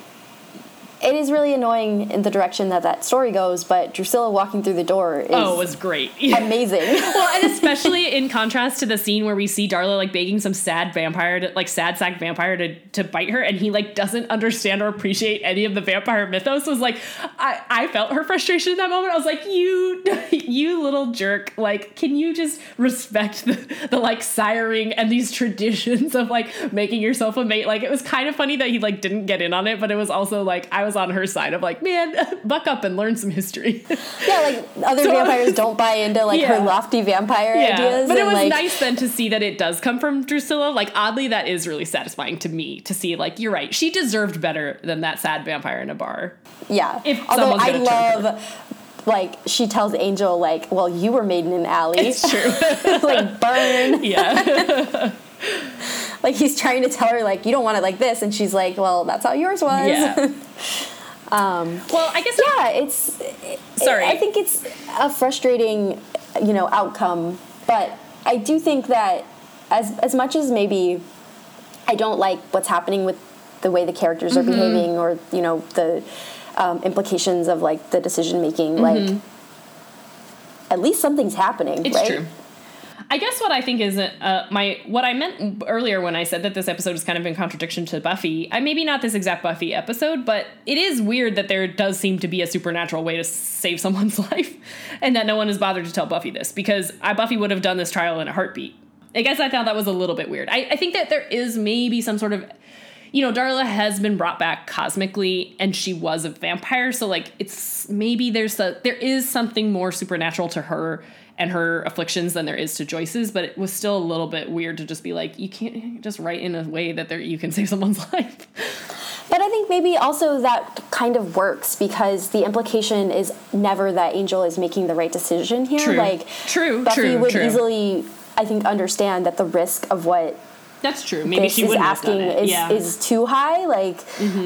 It is really annoying in the direction that that story goes. But Drusilla walking through the door is Oh, it was great. [laughs] amazing. [laughs] well, and especially in contrast to the scene where we see Darla like begging some sad vampire, to, like sad sack vampire to, to bite her, and he like doesn't understand or appreciate any of the vampire mythos. Was like, I I felt her frustration in that moment. I was like, you [laughs] you little jerk. Like, can you just respect the, the like siring and these traditions of like making yourself a mate? Like, it was kind of funny that he like didn't get in on it, but it was also like I was on her side of like, man, [laughs] buck up and learn some history. [laughs] yeah, like other [laughs] So- vampires don't buy into like Yeah. her lofty vampire ideas. But it was like, nice then to see that it does come from Drusilla. Like oddly, that is really satisfying to me to see. Like you're right, she deserved better than that sad vampire in a bar. Yeah. If Although I gonna turn her. love, like, she tells Angel, like, well, you were made in an alley. It's true. like, burn. yeah, [laughs] Like, he's trying to tell her, like, you don't want it like this. And she's like, well, that's how yours was. yeah. [laughs] well, I guess yeah, it's. it- Sorry. I think it's a frustrating, you know, outcome. But I do think that as, as much as maybe I don't like what's happening with the way the characters Mm-hmm. are behaving or, you know, the um, implications of, like, the decision making, like, at least something's happening, Mm-hmm. it's right? true. I guess what I think is uh, my what I meant earlier when I said that this episode is kind of in contradiction to Buffy. I maybe not this exact Buffy episode, but it is weird that there does seem to be a supernatural way to save someone's [laughs] life, and that no one has bothered to tell Buffy this because I, Buffy would have done this trial in a heartbeat. I guess I thought that was a little bit weird. I, I think that there is maybe some sort of you know, Darla has been brought back cosmically and she was a vampire, so like it's maybe there's a there is something more supernatural to her and her afflictions than there is to Joyce's, but it was still a little bit weird to just be like, you can't just write in a way that there you can save someone's [laughs] life. But I think maybe also that kind of works because the implication is never that Angel is making the right decision here. True. Like True, Buffy true, would true. easily, I think, understand that the risk of what That's true. Maybe this she is asking is, yeah. Mm-hmm. is too high. Like,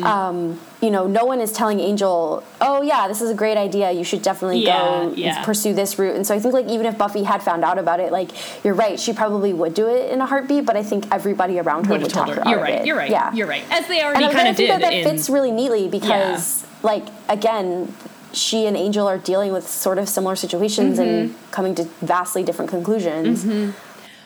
um, you know, no one is telling Angel, "Oh yeah, this is a great idea. You should definitely Yeah, go yeah. pursue this route." And so I think like even if Buffy had found out about it, like you're right, she probably would do it in a heartbeat. But I think everybody around her would would, talk her. her. You're out of right. it. You're right. Yeah. You're right. As they And already kind I of think did that that in fits really neatly because, like, again, she and Angel are dealing with sort of similar situations and Mm-hmm. coming to vastly different conclusions.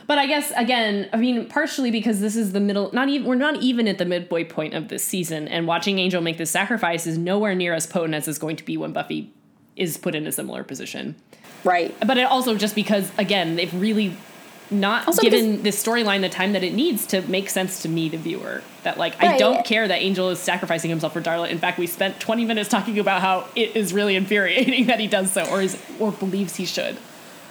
But I guess again, I mean, partially because this is the middle. Not even we're not even at the midway point of this season, and watching Angel make this sacrifice is nowhere near as potent as it's going to be when Buffy is put in a similar position. Right. But it also just because again they've really not Also given this storyline the time that it needs to make sense to me, the viewer. That like I don't care that Angel is sacrificing himself for Darla. In fact, we spent 20 minutes talking about how it is really infuriating [laughs] that he does so or is or believes he should.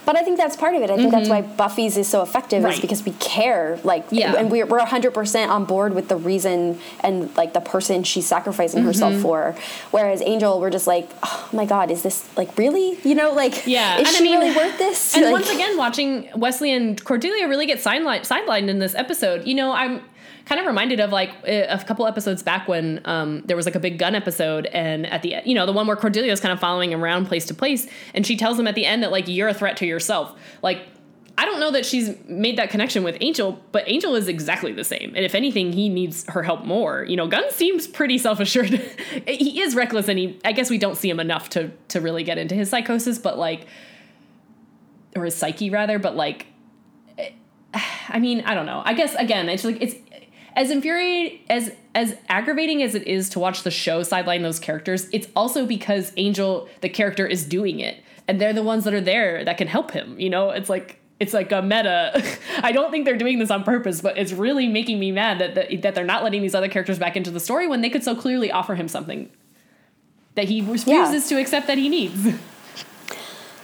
But I think that's part of it. I think that's why Buffy's is so effective, is because we care, like, Yeah. and we're we're hundred percent on board with the reason and like the person she's sacrificing herself Mm-hmm. for. Whereas Angel, we're just like, oh my god, is this like really? You know, like, Yeah, is and I she mean- really worth this? And Like- once again, watching Wesley and Cordelia really get sidelined, sidelined in this episode, you know, I'm kind of reminded of like a a couple episodes back when um, there was like a big Gunn episode, and at the you know the one where Cordelia is kind of following him around place to place, and she tells him at the end that like you're a threat to yourself, like. I don't know that she's made that connection with Angel, but Angel is exactly the same. And if anything, he needs her help more. You know, Gunn seems pretty self assured. [laughs] he is reckless, and he, I guess we don't see him enough to to really get into his psychosis. But like, or his psyche rather but like [sighs] i mean i don't know i guess again it's like it's as infuriating as as aggravating as it is to watch the show sideline those characters it's also because angel the character is doing it. And they're the ones that are there that can help him you know? It's like it's like a meta. [laughs] I don't think they're doing this on purpose but it's really making me mad that, that that they're not letting these other characters back into the story when they could so clearly offer him something that he refuses to accept that he needs [laughs]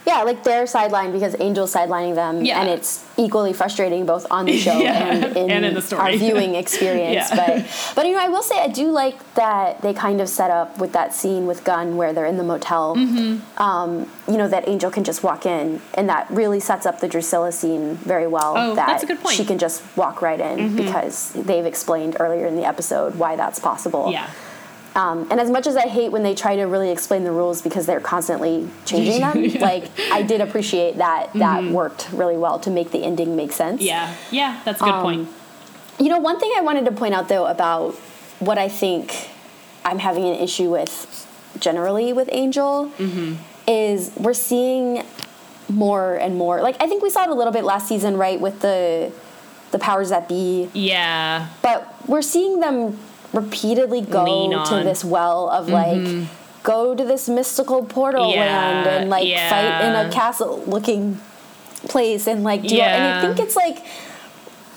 yeah, like they're sidelined because Angel's sidelining them, Yeah. and it's equally frustrating both on the show [laughs] Yeah, and, [laughs] in and in the story. our viewing [laughs] experience. Yeah. But but you know, I will say I do like that they kind of set up with that scene with Gunn where they're in the motel. Mm-hmm. Um, you know that Angel can just walk in, and that really sets up the Drusilla scene very well. Oh, that that's a good point. Mm-hmm. She can just walk right in because they've explained earlier in the episode why that's possible. yeah Um, and as much as I hate when they try to really explain the rules because they're constantly changing them, [laughs] Yeah. Mm-hmm. like I did appreciate that that worked really well to make the ending make sense. Yeah, yeah, that's a good Um, point. You know, one thing I wanted to point out though about what I think I'm having an issue with generally with Angel Mm-hmm. is we're seeing more and more. Like I think we saw it a little bit last season, right, with the the powers that be, Yeah, but we're seeing them repeatedly go to. Mm-hmm. this well of like go to this mystical portal Yeah, land and like fight in a castle looking place and like do and I think it's like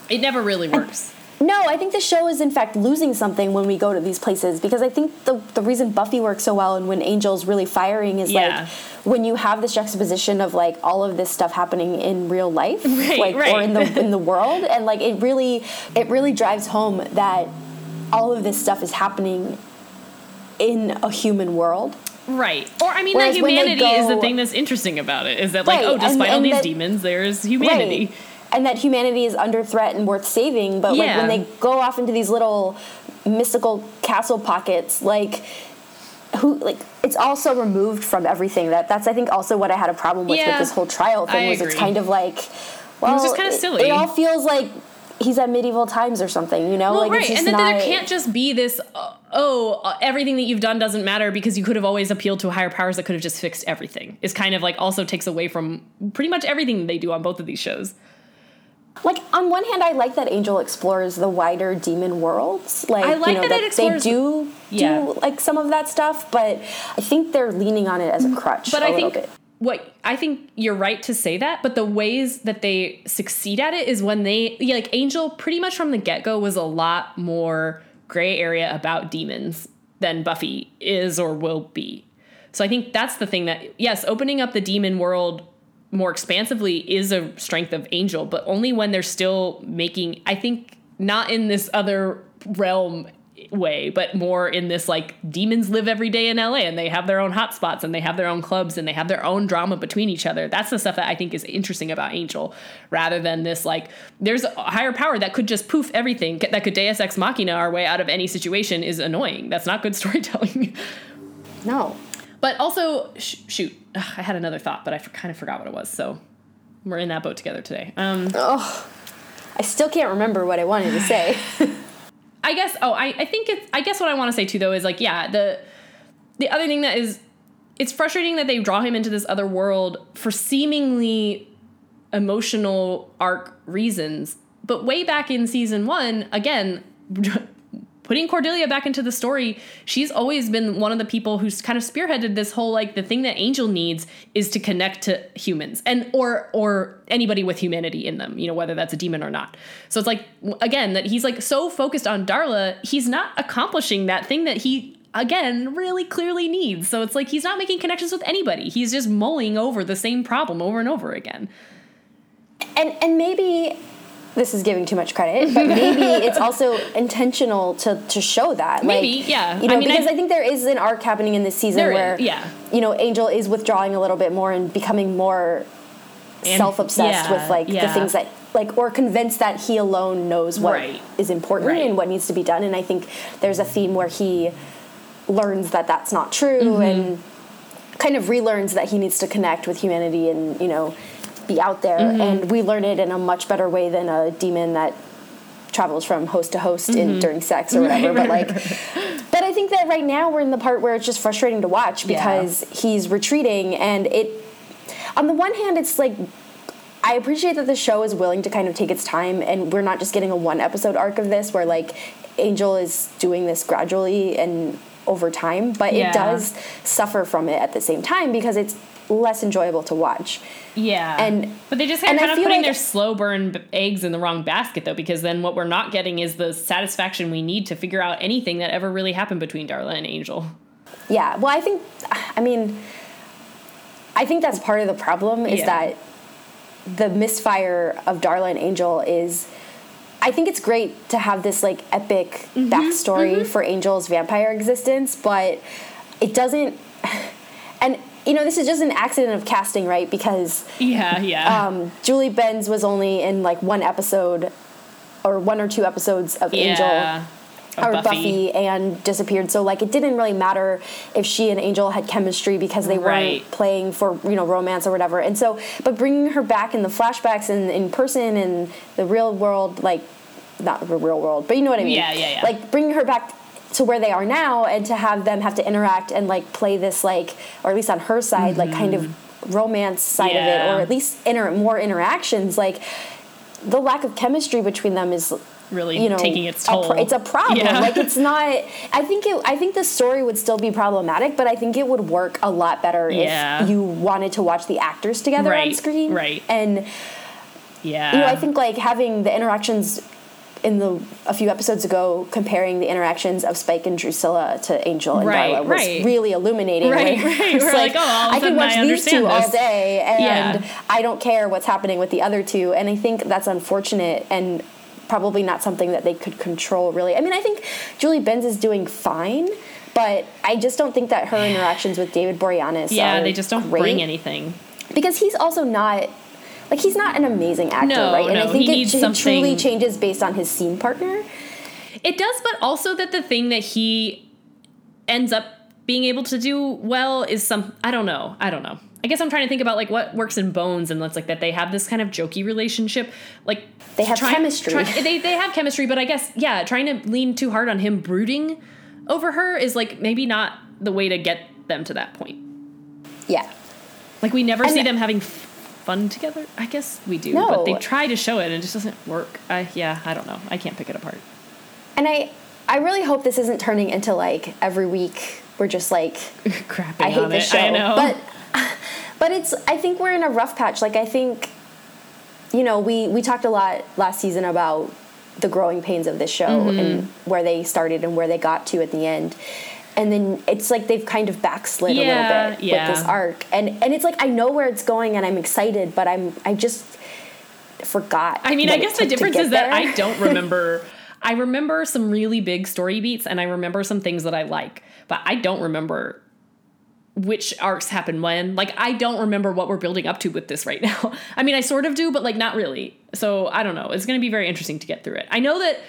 it never really works. no, I think the show is in fact losing something when we go to these places because I think the the reason Buffy works so well and when Angel's really firing is Yeah. like when you have this juxtaposition of like all of this stuff happening in real life, [laughs] Right, like or in the [laughs] in the world, and like it really it really drives home that all of this stuff is happening in a human world. Right. Or I mean, Whereas the when they humanity is the thing that's interesting about it. Is that like, oh, Right, oh, and- despite all these that- demons, there's humanity. Right. And that humanity is under threat and worth saving, but like when they go off into these little mystical castle pockets, like who like it's also removed from everything. That that's I think also what I had a problem with Yeah, with this whole trial thing I was it's kind of like well was just kinda it- It, all feels like he's at medieval times or something, you know? Well, like right, and then not there can't just be this. Uh, oh, uh, everything that you've done doesn't matter because you could have always appealed to higher powers that could have just fixed everything. Is kind of like also takes away from pretty much everything they do on both of these shows. like on one hand I like that Angel explores the wider demon worlds. Like I like you know, that it explores- they do Yeah. do like some of that stuff, but I think they're leaning on it as a crutch But I think bit. What I think you're right to say that, but the ways that they succeed at it is when they yeah, like Angel pretty much from the get go was a lot more gray area about demons than Buffy is or will be. So I think that's the thing that yes, opening up the demon world more expansively is a strength of Angel, but only when they're still making I think not in this other realm way, but more in this like demons live every day in LA and they have their own hotspots and they have their own clubs and they have their own drama between each other. That's the stuff that I think is interesting about Angel, rather than this like there's a higher power that could just poof everything that could Deus Ex Machina our way out of any situation is annoying. That's not good [laughs] storytelling. No. but also, sh- shoot, Ugh, I had another thought, but I f- kind of forgot what it was. So we're in that boat together today. Um, Oh, I still can't remember what I wanted to say. [sighs] [laughs] I guess. Oh, I, I think it's. I guess what I want to say too, though, is like, yeah, the the other thing that is, it's frustrating that they draw him into this other world for seemingly emotional arc reasons. But way back in season one, again, [laughs] putting Cordelia back into the story, she's always been one of the people who's kind of spearheaded this whole like the thing that Angel needs is to connect to humans and or or anybody with humanity in them, you know, whether that's a demon or not. So it's like again that he's like so focused on Darla, he's not accomplishing that thing that he again really clearly needs. So it's like he's not making connections with anybody. He's just mulling over the same problem over and over again. And and maybe this is giving too much credit, but maybe [laughs] it's also intentional to, to show that. Maybe, like, yeah. You know, I mean, because I- I, think there is an arc happening in this season There is, where, yeah. you know, Angel is withdrawing a little bit more and becoming more And- self-obsessed yeah, with like yeah. the things that like or convinced that he alone knows what is Right. important Right. and what needs to be done. And I think there's a theme where he learns that that's not true Mm-hmm. and kind of relearns that he needs to connect with humanity and you know be out there Mm-hmm. and we learn it in a much better way than a demon that travels from host to host in during sex or [laughs] whatever but like but i think that right now we're in the part where it's just frustrating to watch Yeah. because he's retreating and it on the one hand it's like I appreciate that the show is willing to kind of take its time and we're not just getting a one episode arc of this where like Angel is doing this gradually and over time, but Yeah. it does suffer from it at the same time because it's less enjoyable to watch. Yeah. And- but they just kind of putting like- their slow burn b- eggs in the wrong basket though because then what we're not getting is the satisfaction we need to figure out anything that ever really happened between Darla and Angel. Yeah, well, I think, I mean, I think that's part of the problem is Yeah. that the misfire of Darla and Angel is. I think it's great to have this like epic Mm-hmm, backstory for Angel's vampire existence, but it doesn't. [sighs] And you know, this is just an accident of casting, right? Because Yeah, yeah. um, Julie Benz was only in like one episode, or one or two episodes of Angel yeah. Of or Buffy. and disappeared. So like it didn't really matter if she and Angel had chemistry because they Right. weren't playing for you know romance or whatever. And so, but bringing her back in the flashbacks and in person and the real world, like not the real world, but you know what I mean. Yeah, yeah, yeah. Like bringing her back to where they are now and to have them have to interact and like play this like or at least on her side like kind of romance side of it Mm-hmm. Or at least inter- more interactions like the lack of chemistry between them is Really you know taking its a toll. pro- it's a problem. Yeah. Like it's not. [laughs] I think it. I think the story would still be problematic, but I think it would work a lot better Yeah. if you wanted to watch the actors together on screen. right. And yeah. you know, I think like having the interactions in the a few episodes ago, comparing the interactions of Spike and Drusilla to Angel and Right, Darla was right. really illuminating. Right, right. it's We're like, oh, of a I can watch I these two understand all day, and Yeah. I don't care what's happening with the other two. And I think that's unfortunate and probably not something that they could control really. I mean, I think Julie Benz is doing fine. But I just don't think that her interactions with David Boreanaz yeah, they just don't great bring anything. because he's also not like he's not an amazing actor, No, right? And I think he it, it truly changes based on his scene partner. It does, but also that the thing that he ends up being able to do well is some I don't know. I don't know. I guess I'm trying to think about like what works in Bones and that's like that they have this kind of jokey relationship. Like They have chemistry. they they have chemistry, but I guess yeah, trying to lean too hard on him brooding over her is like maybe not the way to get them to that point. Yeah. Like we never And- see them having f- fun together. I guess we do, No. but they try to show it and it just doesn't work. I yeah, I don't know. I can't pick it apart. And I I really hope this isn't turning into like every week we're just like [laughs] Crapping I hate on this it. show. I know. But [laughs] but it's I think we're in a rough patch. Like I think you know, we we talked a lot last season about the growing pains of this show Mm-hmm. and where they started and where they got to at the end. And then it's like they've kind of backslid a little bit yeah. with this arc. And and it's like I know where it's going and I'm excited, but I'm I just forgot. I mean, I guess the difference is that there. I don't [laughs] remember. I remember some really big story beats, and I remember some things that I like, but I don't remember which arcs happen when. Like, I don't remember what we're building up to with this right [laughs] now. I mean, I sort of do, but like not really. So I don't know. It's going to be very interesting to get through it. I know that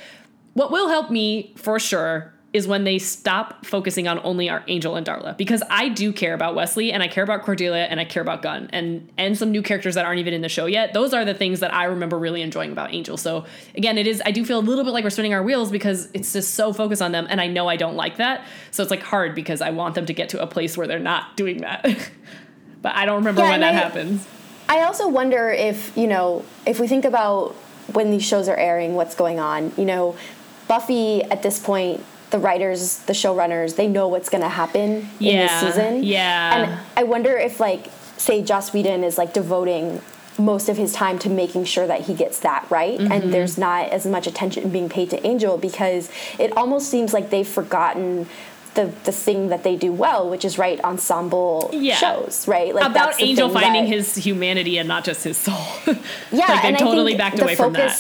what will help me for sure is when they stop focusing on only our Angel and Darla because I do care about Wesley and I care about Cordelia and I care about Gunn and and some new characters that aren't even in the show yet. Those are the things that I remember really enjoying about Angel. So again, it is I do feel a little bit like we're spinning our wheels because it's just so focused on them and I know I don't like that. So it's like hard because I want them to get to a place where they're not doing that. [laughs] but I don't remember Yeah, when that I- happens. I also wonder if, you know, if we think about when these shows are airing, what's going on, you know, Buffy at this point the writers, the showrunners, they know what's going to happen Yeah, in this season. yeah. And I wonder if like say Joss Whedon is like devoting most of his time to making sure that he gets that right Mm-hmm. and there's not as much attention being paid to Angel because it almost seems like they've forgotten the, the thing that they do well, which is write ensemble Yeah. shows, right? Like About Angel finding that- his humanity and not just his soul. [laughs] yeah, like they totally backed away from that.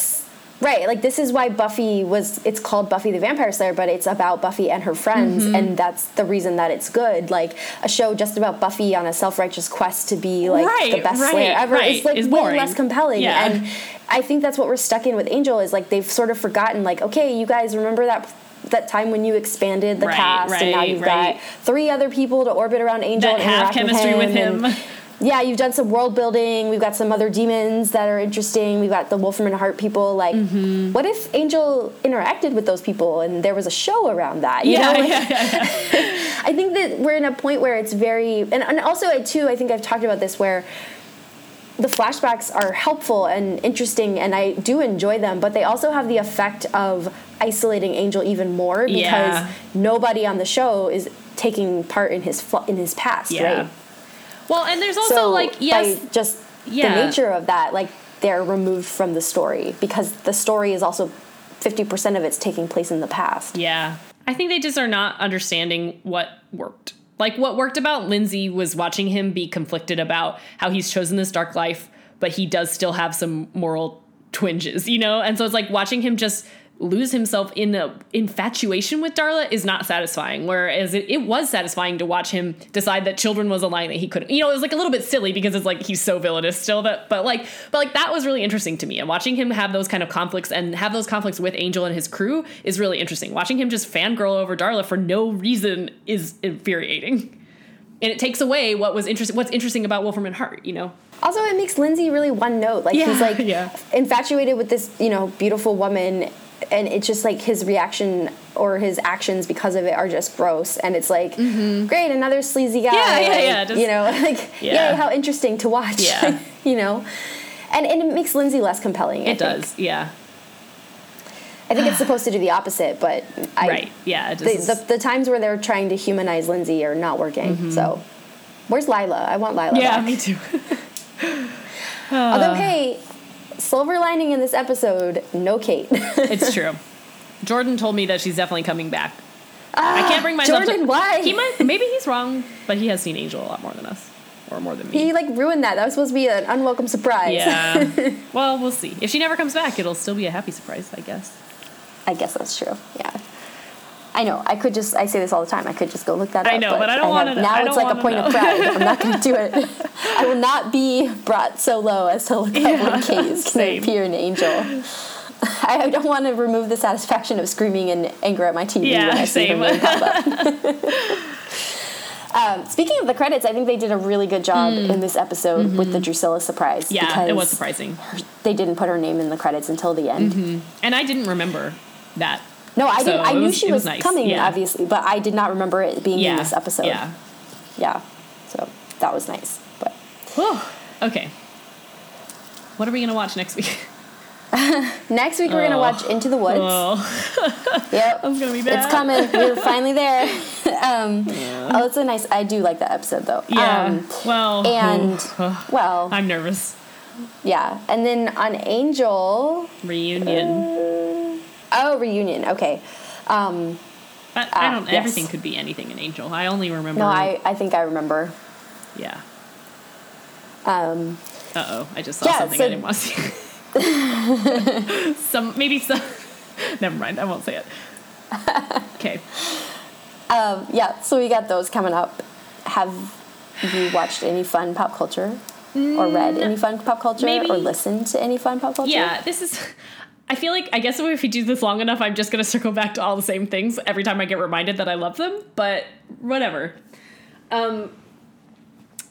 Right, like this is why Buffy was. It's called Buffy the Vampire Slayer, but it's about Buffy and her friends, Mm-hmm. and that's the reason that it's good. Like a show just about Buffy on a self-righteous quest to be like Right, the best right, Slayer ever right. is like Is way boring. less compelling. Yeah. And I think that's what we're stuck in with Angel is like they've sort of forgotten. Like, okay, you guys remember that. That time when you expanded the Right, cast, and now you've right. got three other people to orbit around Angel That and have chemistry with him. and- yeah, you've done some world building. We've got some other demons that are interesting. We've got the Wolfram and Hart people. Like, Mm-hmm. what if Angel interacted with those people and there was a show around that? You Yeah, know? Like, yeah, yeah, yeah. [laughs] I think that we're in a point where it's very, and, and also I, too, I think I've talked about this where the flashbacks are helpful and interesting, and I do enjoy them, but they also have the effect of isolating Angel even more because Yeah. nobody on the show is taking part in his fl- in his past, Yeah. right? Well, and there's also so like yes, just Yeah. the nature of that, like they're removed from the story because the story is also fifty percent of it's taking place in the past. Yeah. I think they just are not understanding what worked. Like what worked about Lindsey was watching him be conflicted about how he's chosen this dark life, but he does still have some moral twinges, you know? And so it's like watching him just lose himself in a infatuation with Darla is not satisfying. Whereas it, it was satisfying to watch him decide that children was a line that he couldn't. You know, it was like a little bit silly because it's like he's so villainous still that but like but like that was really interesting to me. And watching him have those kind of conflicts and have those conflicts with Angel and his crew is really interesting. Watching him just fangirl over Darla for no reason is infuriating. And it takes away what was interesting what's interesting about Wolfram and Hart, you know? Also, it makes Lindsey really one note. Like Yeah, he's like yeah. infatuated with this, you know, beautiful woman, and it's just like his reaction or his actions because of it are just gross. And it's like, great, another sleazy guy. Mm-hmm. Yeah, yeah, yeah, just- you know, [laughs] like Yeah. yay, how interesting to watch. Yeah. [laughs] you know, and and it makes Lindsey less compelling. It does, yeah. I think it's supposed to do the opposite, but I, right. Yeah. The, the, the times where they're trying to humanize Lindsey are not working. So, where's Lilah? I want Lilah. Mm-hmm. yeah, back. me too. [laughs] Although, hey, silver lining in this episode, no Kate. [laughs] It's true. Jordan told me that she's definitely coming back. I ah, can't bring myself to Jordan, to. why? He might. Maybe he's wrong, but he has seen Angel a lot more than us, or more than me. he like ruined that. That was supposed to be an unwelcome surprise. yeah. [laughs] well, we'll see. If she never comes back, it'll still be a happy surprise, I guess. I guess that's true. Yeah. I know. I could just. I say this all the time. I could just go look that up. I know, but I don't wanna Now I it's like a point of pride. I'm not going to do it. [laughs] I will not be brought so low as to look up Kate is going to appear in Angel. [laughs] I don't want to remove the satisfaction of screaming in anger at my TV Yeah, when I see her same. name pop up. [laughs] um, speaking of the credits, I think they did a really good job in this episode with the Drusilla surprise. Mm. Mm-hmm. Yeah, because it was surprising, They didn't put her name in the credits until the end. and I didn't remember that. No, I So didn't. I knew was- she was, nice, coming, yeah. obviously, but I did not remember it being Yeah. in this episode. Yeah. Yeah. So that was nice. But Whew. Okay. What are we gonna watch next week? [laughs] next week we're gonna Oh. watch Into the Woods. Oh, [laughs] Yep. that's gonna be bad. It's coming. We're finally there. [laughs] um, Oh, it's a nice. I do like that episode though. Yeah. Um, well. and [sighs] well, I'm nervous. yeah. And then on Angel. Reunion. Oh, reunion. Okay. Um, I, I ah, don't. yes. Everything could be anything in Angel. I only remember. no, I, I think I remember. Yeah. Um, Uh oh. I just saw Yeah, something so- I didn't want to see. [laughs] some maybe some. [laughs] Never mind. I won't say it. Okay. um, yeah. So we got those coming up. Have you watched any fun pop culture? Or read any fun pop culture? maybe- Or listened to any fun pop culture? Yeah. This is. I feel like I guess if we do this long enough, I'm just gonna circle back to all the same things every time I get reminded that I love them. But whatever. Um,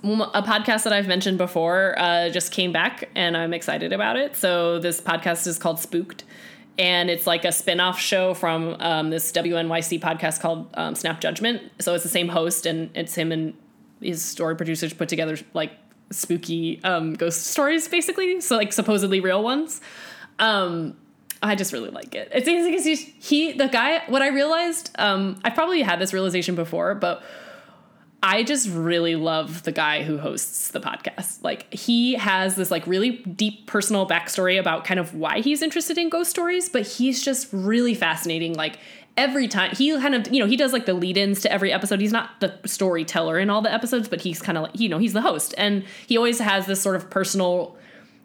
a podcast that I've mentioned before uh, just came back, and I'm excited about it. So this podcast is called Spooked, and it's like a spin-off show from um, this WNYC podcast called um, Snap Judgment. So it's the same host, and it's him and his story producers put together like spooky um, ghost stories, basically. So like supposedly real ones. Um, I just really like it. It's easy because he, he, the guy. What I realized, um, I probably had this realization before, but I just really love the guy who hosts the podcast. Like he has this like really deep personal backstory about kind of why he's interested in ghost stories, but he's just really fascinating. Like every time he kind of you know he does like the lead-ins to every episode. He's not the storyteller in all the episodes, but he's kind of like you know he's the host, and he always has this sort of personal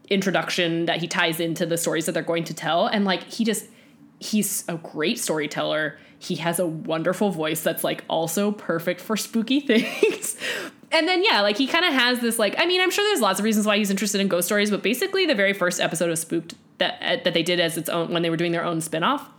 introduction that he ties into the stories that they're going to tell, and like he just he's a great storyteller he has a wonderful voice that's like also perfect for spooky [laughs] things. and then yeah, like he kind of has this like I mean, I'm sure there's lots of reasons why he's interested in ghost stories, but basically the very first episode of Spooked that uh, that they did as its own when they were doing their own spin-off,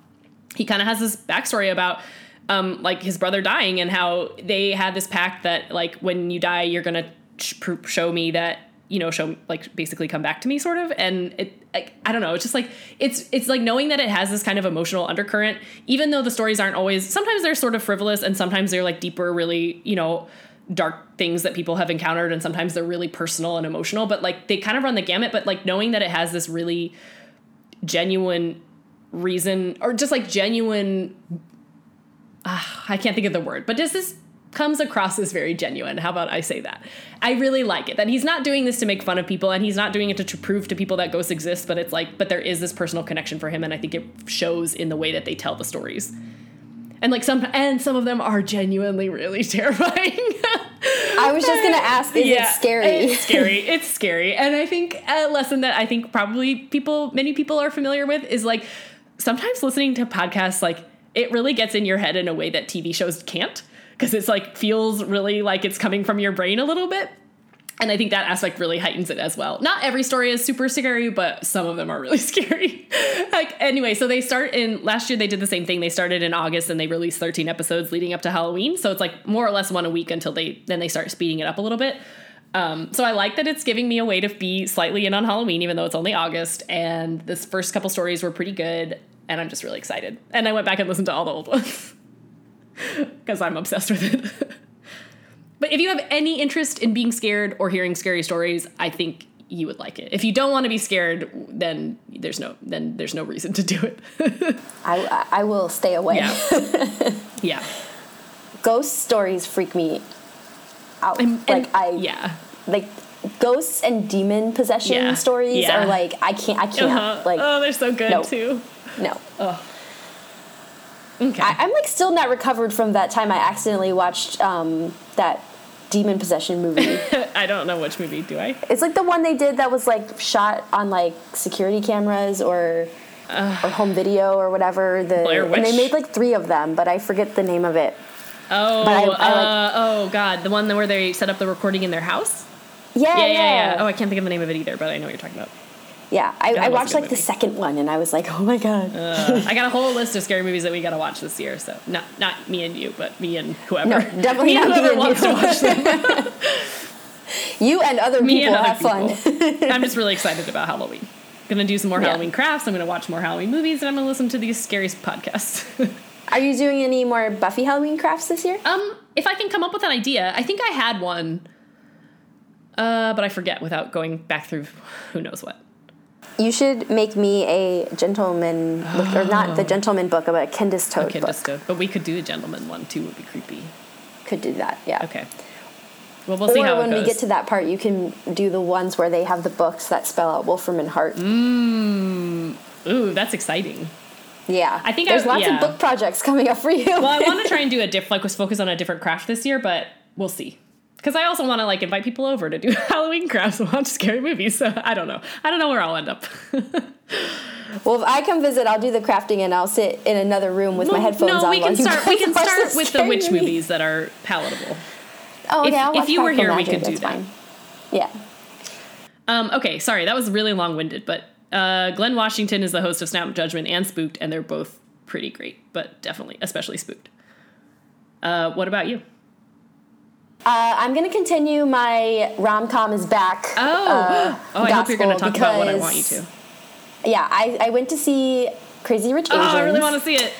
he kind of has this backstory about um, like his brother dying and how they had this pact that like when you die you're gonna show me that you know show like basically come back to me sort of. And it i don't know it's just like it's it's like knowing that it has this kind of emotional undercurrent even though the stories aren't always sometimes they're sort of frivolous and sometimes they're like deeper really you know dark things that people have encountered and sometimes they're really personal and emotional but like they kind of run the gamut but like knowing that it has this really genuine reason or just like genuine uh, i can't think of the word but just this comes across as very genuine. How about I say that? I really like it that he's not doing this to make fun of people and he's not doing it to, to prove to people that ghosts exist, but it's like, but there is this personal connection for him, and I think it shows in the way that they tell the stories. And like some, and some of them are genuinely really [laughs] terrifying. I was just gonna ask, is yeah, it scary? It's scary. It's scary. And I think a lesson that I think probably people, many people are familiar with is like sometimes listening to podcasts, like it really gets in your head in a way that TV shows can't because it's like feels really like it's coming from your brain a little bit. And I think that aspect really heightens it as well. Not every story is super scary, but some of them are really [laughs] scary. like anyway, so they start in last year they did the same thing. They started in August and they released 13 episodes leading up to Halloween. So it's like more or less one a week until they then they start speeding it up a little bit. Um, so I like that it's giving me a way to be slightly in on Halloween, even though it's only August. And this first couple stories were pretty good, and I'm just really excited. And I went back and listened to all the old ones [laughs] [laughs] because I'm obsessed with it. [laughs] but if you have any interest in being scared or hearing scary stories, I think you would like it. If you don't want to be scared, then there's no then there's no reason to do it. [laughs] I I will stay away. Yeah. yeah. Ghost stories freak me out. And, like I yeah. Like ghosts and demon possession yeah. stories yeah. are like I can't I can't uh-huh. like oh they're so good no. too. No. Oh. Okay. I, am like still not recovered from that time I accidentally watched um, that demon possession movie. [laughs] I don't know which movie. Do I? It's like the one they did that was like shot on like security cameras or uh, or home video or whatever. The and they made like three of them, but I forget the name of it. Oh, I, I like, uh, oh God, the one where they set up the recording in their house. Yeah, yeah, yeah, yeah, yeah. Oh, I can't think of the name of it either, but I know what you're talking about. Yeah, I, I watched like movie. the second one, and I was like, "Oh my god!" uh, I got a whole list of scary movies that we got to watch this year. So not not me and you, but me and whoever. No, definitely [laughs] me not whoever me wants you. to watch them. [laughs] you and other me people and have other fun. I'm just really [laughs] excited about Halloween. Gonna do some more yeah. Halloween crafts. I'm gonna watch more Halloween movies, and I'm gonna listen to these scary podcasts. Are you doing any more Buffy Halloween crafts this year? Um, if I can come up with an idea, I think I had one, uh, but I forget without going back through who knows what. You should make me a gentleman, book, or not the oh. gentleman book, but a Candace Toad a Candace book. Toad. But we could do a gentleman one too. Would be creepy. Could do that, yeah. Okay. Well, we'll see or how when it goes. we get to that part, you can do the ones where they have the books that spell out Wolfram and Hart. Mmm. Ooh, that's exciting. Yeah, I think there's I, lots yeah. of book projects coming up for you. well, I want to [laughs] try and do a diff like was focus on a different craft this year, but we'll see because I also want to like invite people over to do [laughs] Halloween crafts and watch scary movies. So I don't know. I don't know where I'll end up. [laughs] well, if I come visit, I'll do the crafting and I'll sit in another room with my headphones no, on. we can start. We can start with the witch movies. movies that are palatable. Oh. If, if you were here, Magic, we could do that. Fine. Yeah. Um, okay, sorry, that was really long winded, but uh, Glynn Washington is the host of Snap Judgment and Spooked, and they're both pretty great, but definitely, especially Spooked. Uh, what about you? Uh, I'm going to continue my rom com is back. Oh, uh, [gasps] oh! I hope you're going to talk about what I want you to. Yeah, I, I went to see Crazy Rich Asians. Oh, I really want to see it.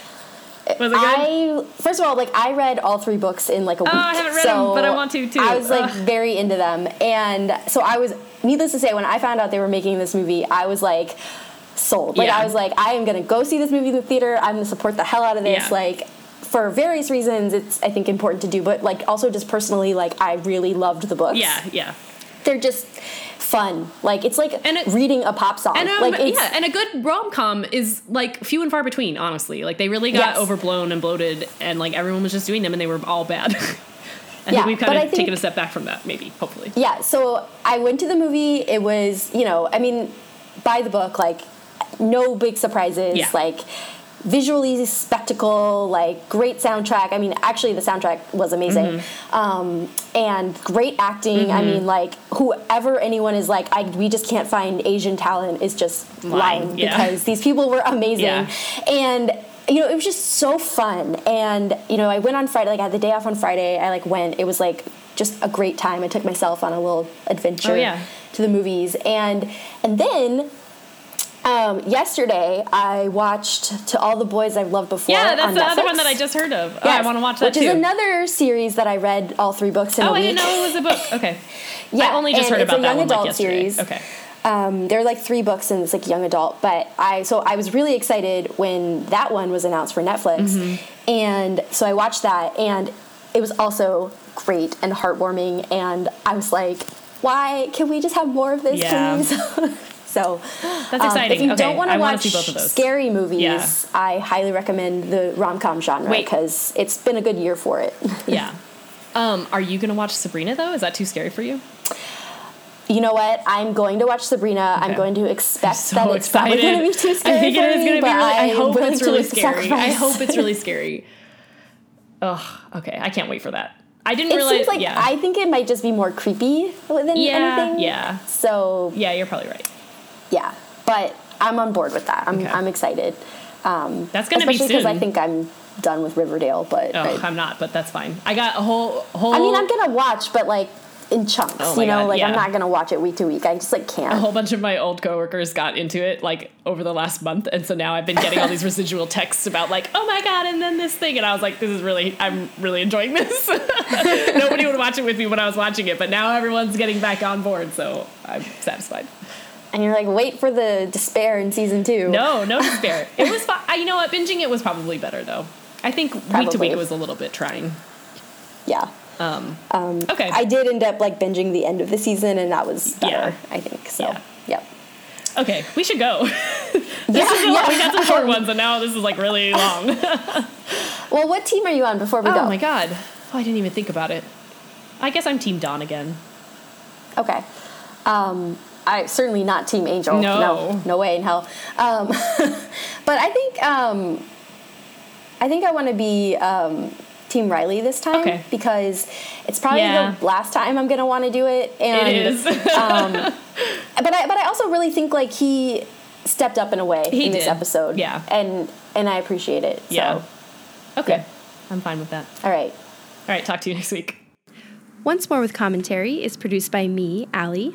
Was it good? I first of all, like I read all three books in like a week. Oh, I haven't read so them, but I want to too. I was like Ugh. very into them, and so I was. Needless to say, when I found out they were making this movie, I was like, sold. Like Yeah. I was like, I am gonna go see this movie in the theater. I'm gonna support the hell out of this. Yeah. Like for various reasons, it's I think important to do, but like also just personally, like I really loved the books. Yeah, yeah. they're just fun. Like it's like And it- reading a pop song. And um, like yeah, and a good rom com is like few and far between. Honestly, like they really got Yes. overblown and bloated, and like everyone was just doing them, and they were all bad. [laughs] I Yeah, think we've kind of think- taken a step back from that, maybe, hopefully. Yeah, so I went to the movie. It was, you know, I mean, by the book, like, no big surprises. Yeah. Like, visually spectacle, like, great soundtrack. I mean, actually, the soundtrack was amazing. Mm-hmm. Um, and great acting. I mean, like, whoever anyone is like, I, we just can't find Asian talent is just Lying, lying, yeah. because these people were amazing. Yeah. And, you know, it was just so fun. And, you know, I went on Friday, like, I had the day off on Friday. I, like, went. It was, like, just a great time. I took myself on a little adventure Oh, yeah. to the movies. And, and then, um, yesterday, I watched To All the Boys I've Loved Before. Yeah, that's on the other one that I just heard of. Oh, I want to watch that which too. is another series that I read all three books in oh, a I week. didn't know it was a book. [laughs] Okay. Yeah, I only just heard it's about a that young one like adult yesterday. series. Okay. Um, there are like three books and it's like young adult, but I so I was really excited when that one was announced for Netflix, Mm-hmm. and so I watched that, and it was also great and heartwarming, and I was like, why can we just have more of this, Yeah. please? [laughs] so That's um, if you okay. don't want to watch see both of those. scary movies, Yeah. I highly recommend the rom com genre because it's been a good year for it. [laughs] Yeah. Um, are you going to watch Sabrina though? Is that too scary for you? You know what? I'm going to watch Sabrina. I'm going to expect so that it's probably going to be too scary I think it is going to be really. I hope it's really scary. I hope it's [laughs] really scary. Ugh. Okay. I can't wait for that. I didn't It realize. seems like yeah. I think it might just be more creepy than yeah. anything. Yeah. So Yeah. You're probably right. Yeah, but I'm on board with that. I'm Okay. I'm excited. Um, That's gonna be especially because I think I'm done with Riverdale. But Oh, I, I'm not, but that's fine. I got a whole whole. I mean, I'm gonna watch, but like in chunks. Oh you know, God, like I'm not gonna watch it week to week. I just like can't. a whole bunch of my old coworkers got into it like over the last month and so now i've been getting all these [laughs] residual texts about like oh my god and then this thing and i was like this is really i'm really enjoying this [laughs] nobody would watch it with me when i was watching it but now everyone's getting back on board so i'm satisfied And you're like, wait for the despair in season two. no no [laughs] despair it was fun I, you know what binging it was probably better though i think week to Probably. week was a little bit trying Yeah. um Um, Okay. I did end up like binging the end of the season, and that was better. Yeah. I think so. Yeah. Yep. okay we should go [laughs] this Yeah, is a lot. we got some short ones and now this is like really [laughs] long Well, what team are you on before we oh go? Oh my god oh, i didn't even think about it i guess i'm team dawn again Okay. Um, I certainly not Team Angel. No. no, no way in hell. Um, [laughs] but I think um, I think I want to be um, Team Riley this time Okay. because it's probably Yeah. the last time I'm going to want to do it. And, it is [laughs] um, but I but I also really think like he stepped up in a way He in this did. episode. Yeah. and and I appreciate it. So. Yeah. Okay. Yeah. I'm fine with that. All right. All right, talk to you next week. Once More with Commentary is produced by me, Allie.